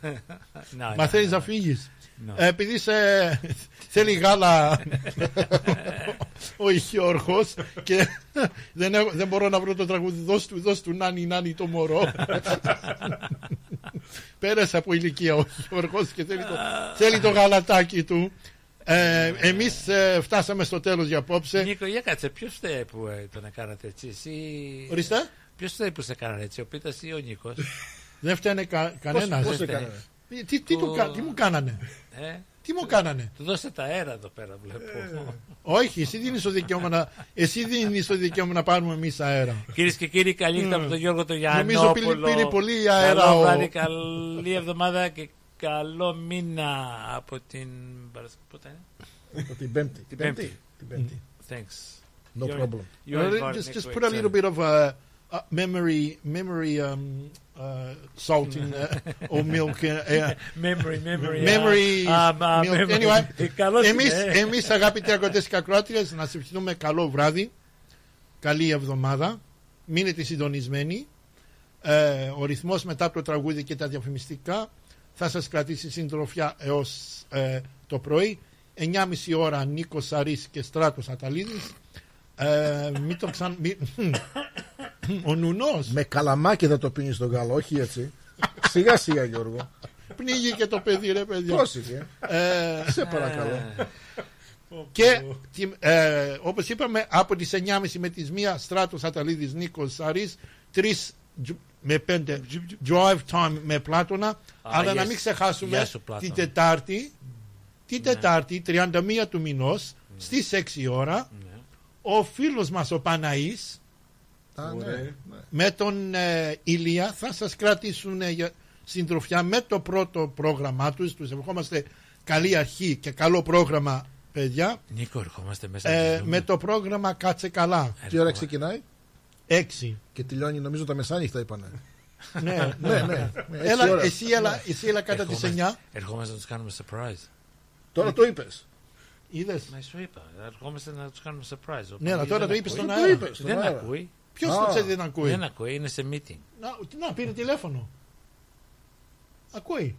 Ναι, Μα ναι, θέλεις ναι. να φύγεις. Ναι. Ε, Επειδή σε... [LAUGHS] θέλει γάλα [LAUGHS] ο Γιώργος και δεν, έχω- δεν μπορώ να βρω το τραγούδι δώσ' του, δώσ' του νάνι νάνι το μωρό. Πέρασε από ηλικία ο Γιώργος και θέλει το, θέλει το γαλατάκι του. Ε, εμείς ε, φτάσαμε στο τέλος για απόψε. Νίκο, για κάτσε, ποιος φταίει που ε, τον έκανατε έτσι, εσύ... Ορίστε. Ποιος φταίει που σε έκαναν έτσι, ο Πίτας ή ο Νίκος; [LAUGHS] Δεν φταίνε κα, κανένας. πώς Δεν σε φταίνε. Τι, τι, του κα- τι μου κάνανε; Ε, Τι μου κάνανε; του δώσε τα αέρα εδώ πέρα, βλέπω. Όχι, εσύ δίνεις το δικαίωμα να, εσύ δίνεις το δικαίωμα να πάρουμε εμείς αέρα. Κυρίες και κύριοι, καλή νύχτα από τον Γιώργο τον Γιάννοπουλο. Νομίζω πήρε- πήρε πολύ αέρα Καλό ο- βράδυ, καλή εβδομάδα και καλό μήνα από την. Παρασκευή. Πότε είναι; Από την Πέμπτη. Την Πέμπτη. Την Πέμπτη. Thanks. No You're- problem. you're Uh, invited just next just week, put a so- little bit of uh, uh, memory memory um, uh, salt in uh, or milk. Uh, uh, [LAUGHS] Memory, memory, memory uh, um, uh, milk. memory. Anyway, Ε, [LAUGHS] καλώς εμείς, είναι. εμείς αγαπητοί ακροτές και ακροάτριες να σας ευχηθούμε καλό βράδυ, καλή εβδομάδα, μείνετε συντονισμένοι. Ε, ο ρυθμός μετά από το τραγούδι και τα διαφημιστικά θα σας κρατήσει συντροφιά έως ε, το πρωί. 9.30 ώρα Νίκος Σαρής και Στράτος Αταλίδης. Ε, μην το ξαν... μη- Ο Νουνός Με καλαμάκι θα το πίνεις στον γάλα, όχι έτσι. σιγά σιγά Γιώργο. πνίγηκε το παιδί ρε παιδιά. Πρόσεχε. Ε, Σε παρακαλώ. Και τι- ε, όπως είπαμε από τις 9.30 με τις 1 Στράτος Αταλίδης Νίκος Σαρής 3 με 5 drive time με Πλάτωνα αλλά γεια να μην σου. ξεχάσουμε Γεια σου, Πλάτωνα. την Τετάρτη την Τετάρτη 31 του μηνός στις 6 ώρα ο φίλος μας ο Παναής Α, ναι. με τον ε, Ηλία θα σας κρατήσουν ε, για συντροφιά με το πρώτο πρόγραμμά τους τους ευχόμαστε καλή αρχή και καλό πρόγραμμα παιδιά Νίκο, ερχόμαστε μέσα. ε, να ζούμε. με το πρόγραμμα Κάτσε Καλά. Τι ώρα ξεκινάει; Έξι. Και τελειώνει νομίζω τα μεσάνυχτα είπανε. [LAUGHS] ναι, ναι, ναι. Έξι Έλα, ώρα. εσύ, έλα, εσύ έλα κατά τις Ερχόμαστε- 9. Ερχόμαστε να τους κάνουμε surprise. Τώρα το είπες. Είδες; Μα σου είπα, ερχόμαστε να τους κάνουμε surprise. Ο Ναι, αλλά Παναγιώτης τώρα δεν το είπες ακούει. στον Το αέρα. είπες στον Δεν αέρα. ακούει. Ποιος Α, το ξέρει δεν ακούει; Δεν ακούει, είναι σε meeting. Να, να, πήρε τηλέφωνο. Ακούει.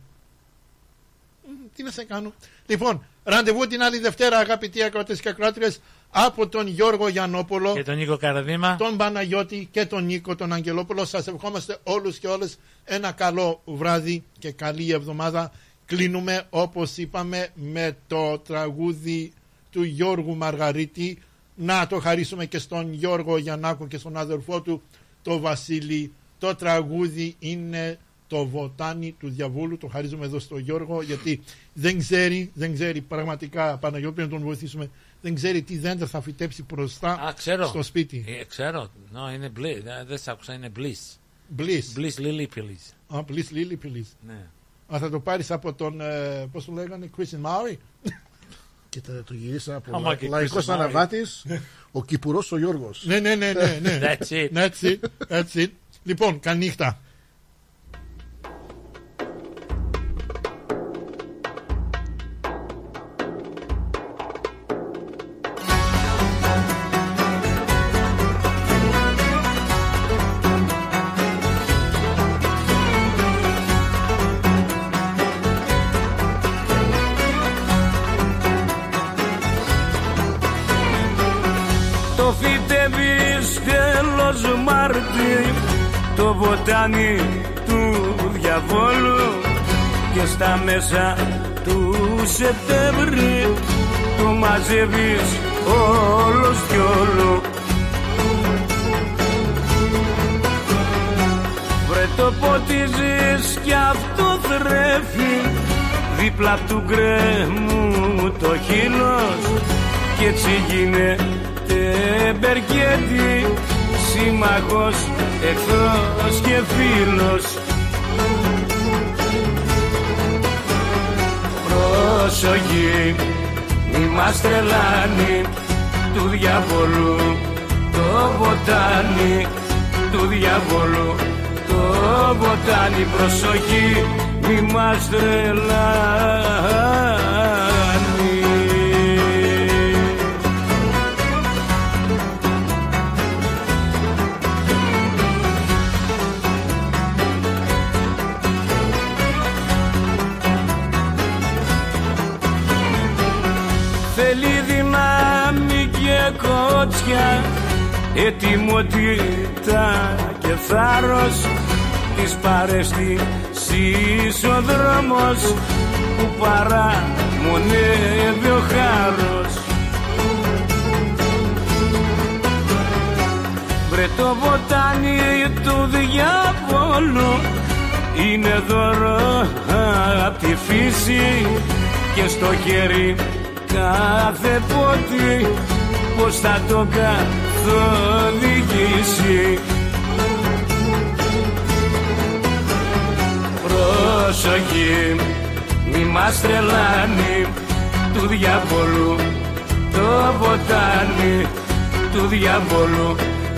Μ, Τι να σε κάνω. Λοιπόν, ραντεβού την άλλη Δευτέρα, αγαπητοί ακρότες και ακράτριες, από τον Γιώργο Γιαννόπουλο, Και τον Νίκο Καραδίμα. τον Παναγιώτη και τον Νίκο τον Αγγελόπουλο. Σας ευχόμαστε όλους και όλες ένα καλό βράδυ και καλή εβδομάδα. Κλείνουμε όπως είπαμε με το τραγούδι του Γιώργου Μαργαρίτη. Να το χαρίσουμε και στον Γιώργο Γιαννάκο και στον αδερφό του το Βασίλη. Το τραγούδι είναι το βοτάνι του διαβόλου. Το χαρίζουμε εδώ στον Γιώργο γιατί δεν ξέρει, δεν ξέρει πραγματικά Παναγιώτη πρέπει να τον βοηθήσουμε. Δεν ξέρει τι δέντρα θα φυτέψει μπροστά Α, ξέρω. στο σπίτι. Ε, ξέρω. No, είναι bliss. Ε, Δεν σ' άκουσα, είναι bliss. Bliss. Bliss Lily Pillies. Α, please, Lily, please. Ναι. Α, θα το πάρεις από τον, ε, πώς το λέγανε, Christian Maury. Και θα το γυρίσαμε από Άμα και λαϊκός Chris Marley. αναβάτης, ο Κυπουρός ο Γιώργος. ναι, ναι, ναι, ναι, ναι. That's it. That's it. That's it. Λοιπόν, καλή νύχτα. Το βοτάνι του διαβόλου και στα μέσα του Σεπτέμβρη το μαζεύεις όλος κι όλο Βρε το ποτίζεις κι αυτό θρέφει δίπλα απ' του γκρέμου το χείλος. Κι έτσι γίνεται μπερκέτη σύμμαχος, εχθρός και φίλος. Προσοχή, μη μας τρελάνει του διαβολού το βοτάνι. Του διαβολού το βοτάνι. Προσοχή μη μας τρελάνει κότσια Ετοιμότητα και θάρρος Της παρέστησης ο δρόμος Που παραμονεύει ο χάρος. Βρε το βοτάνι του διαβόλου Είναι δώρο απ' τη φύση Και στο χέρι κάθε πότη πως θα το καθοδηγήσει. Προσοχή μη μας τρελάνει του διαβόλου το βοτάνι του διαβόλου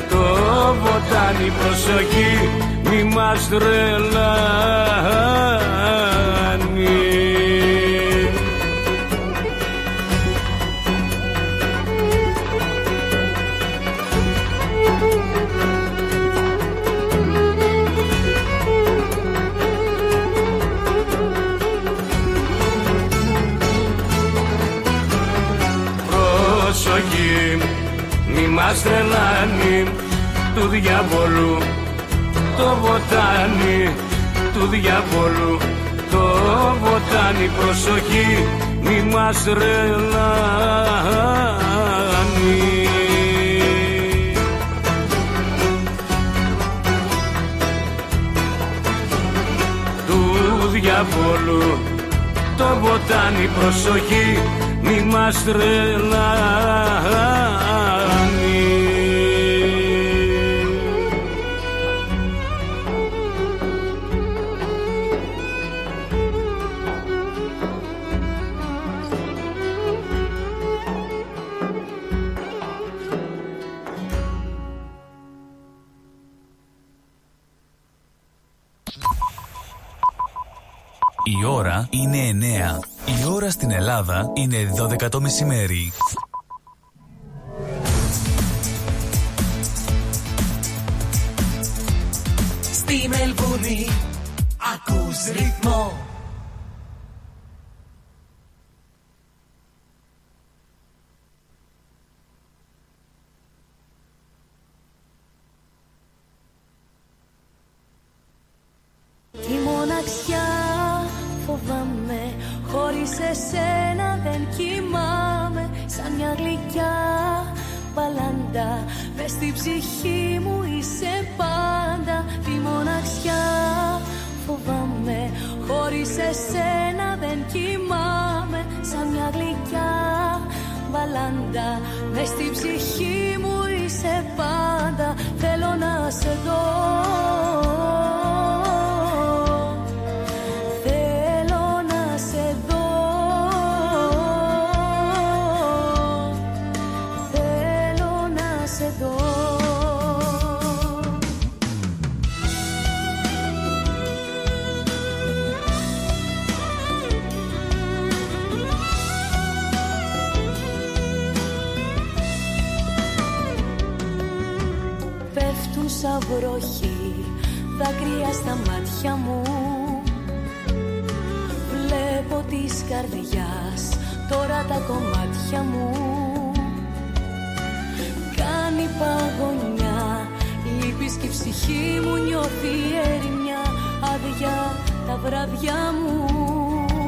το βοτάνι. Προσοχή μη μας τρελάνει μας τρελάνει του διαβόλου το βοτάνι του διαβόλου το βοτάνι προσοχή μη μας τρελάνει. Του διαβόλου το βοτάνι προσοχή μη μας τρελάνει είναι 12 το μεσημέρι.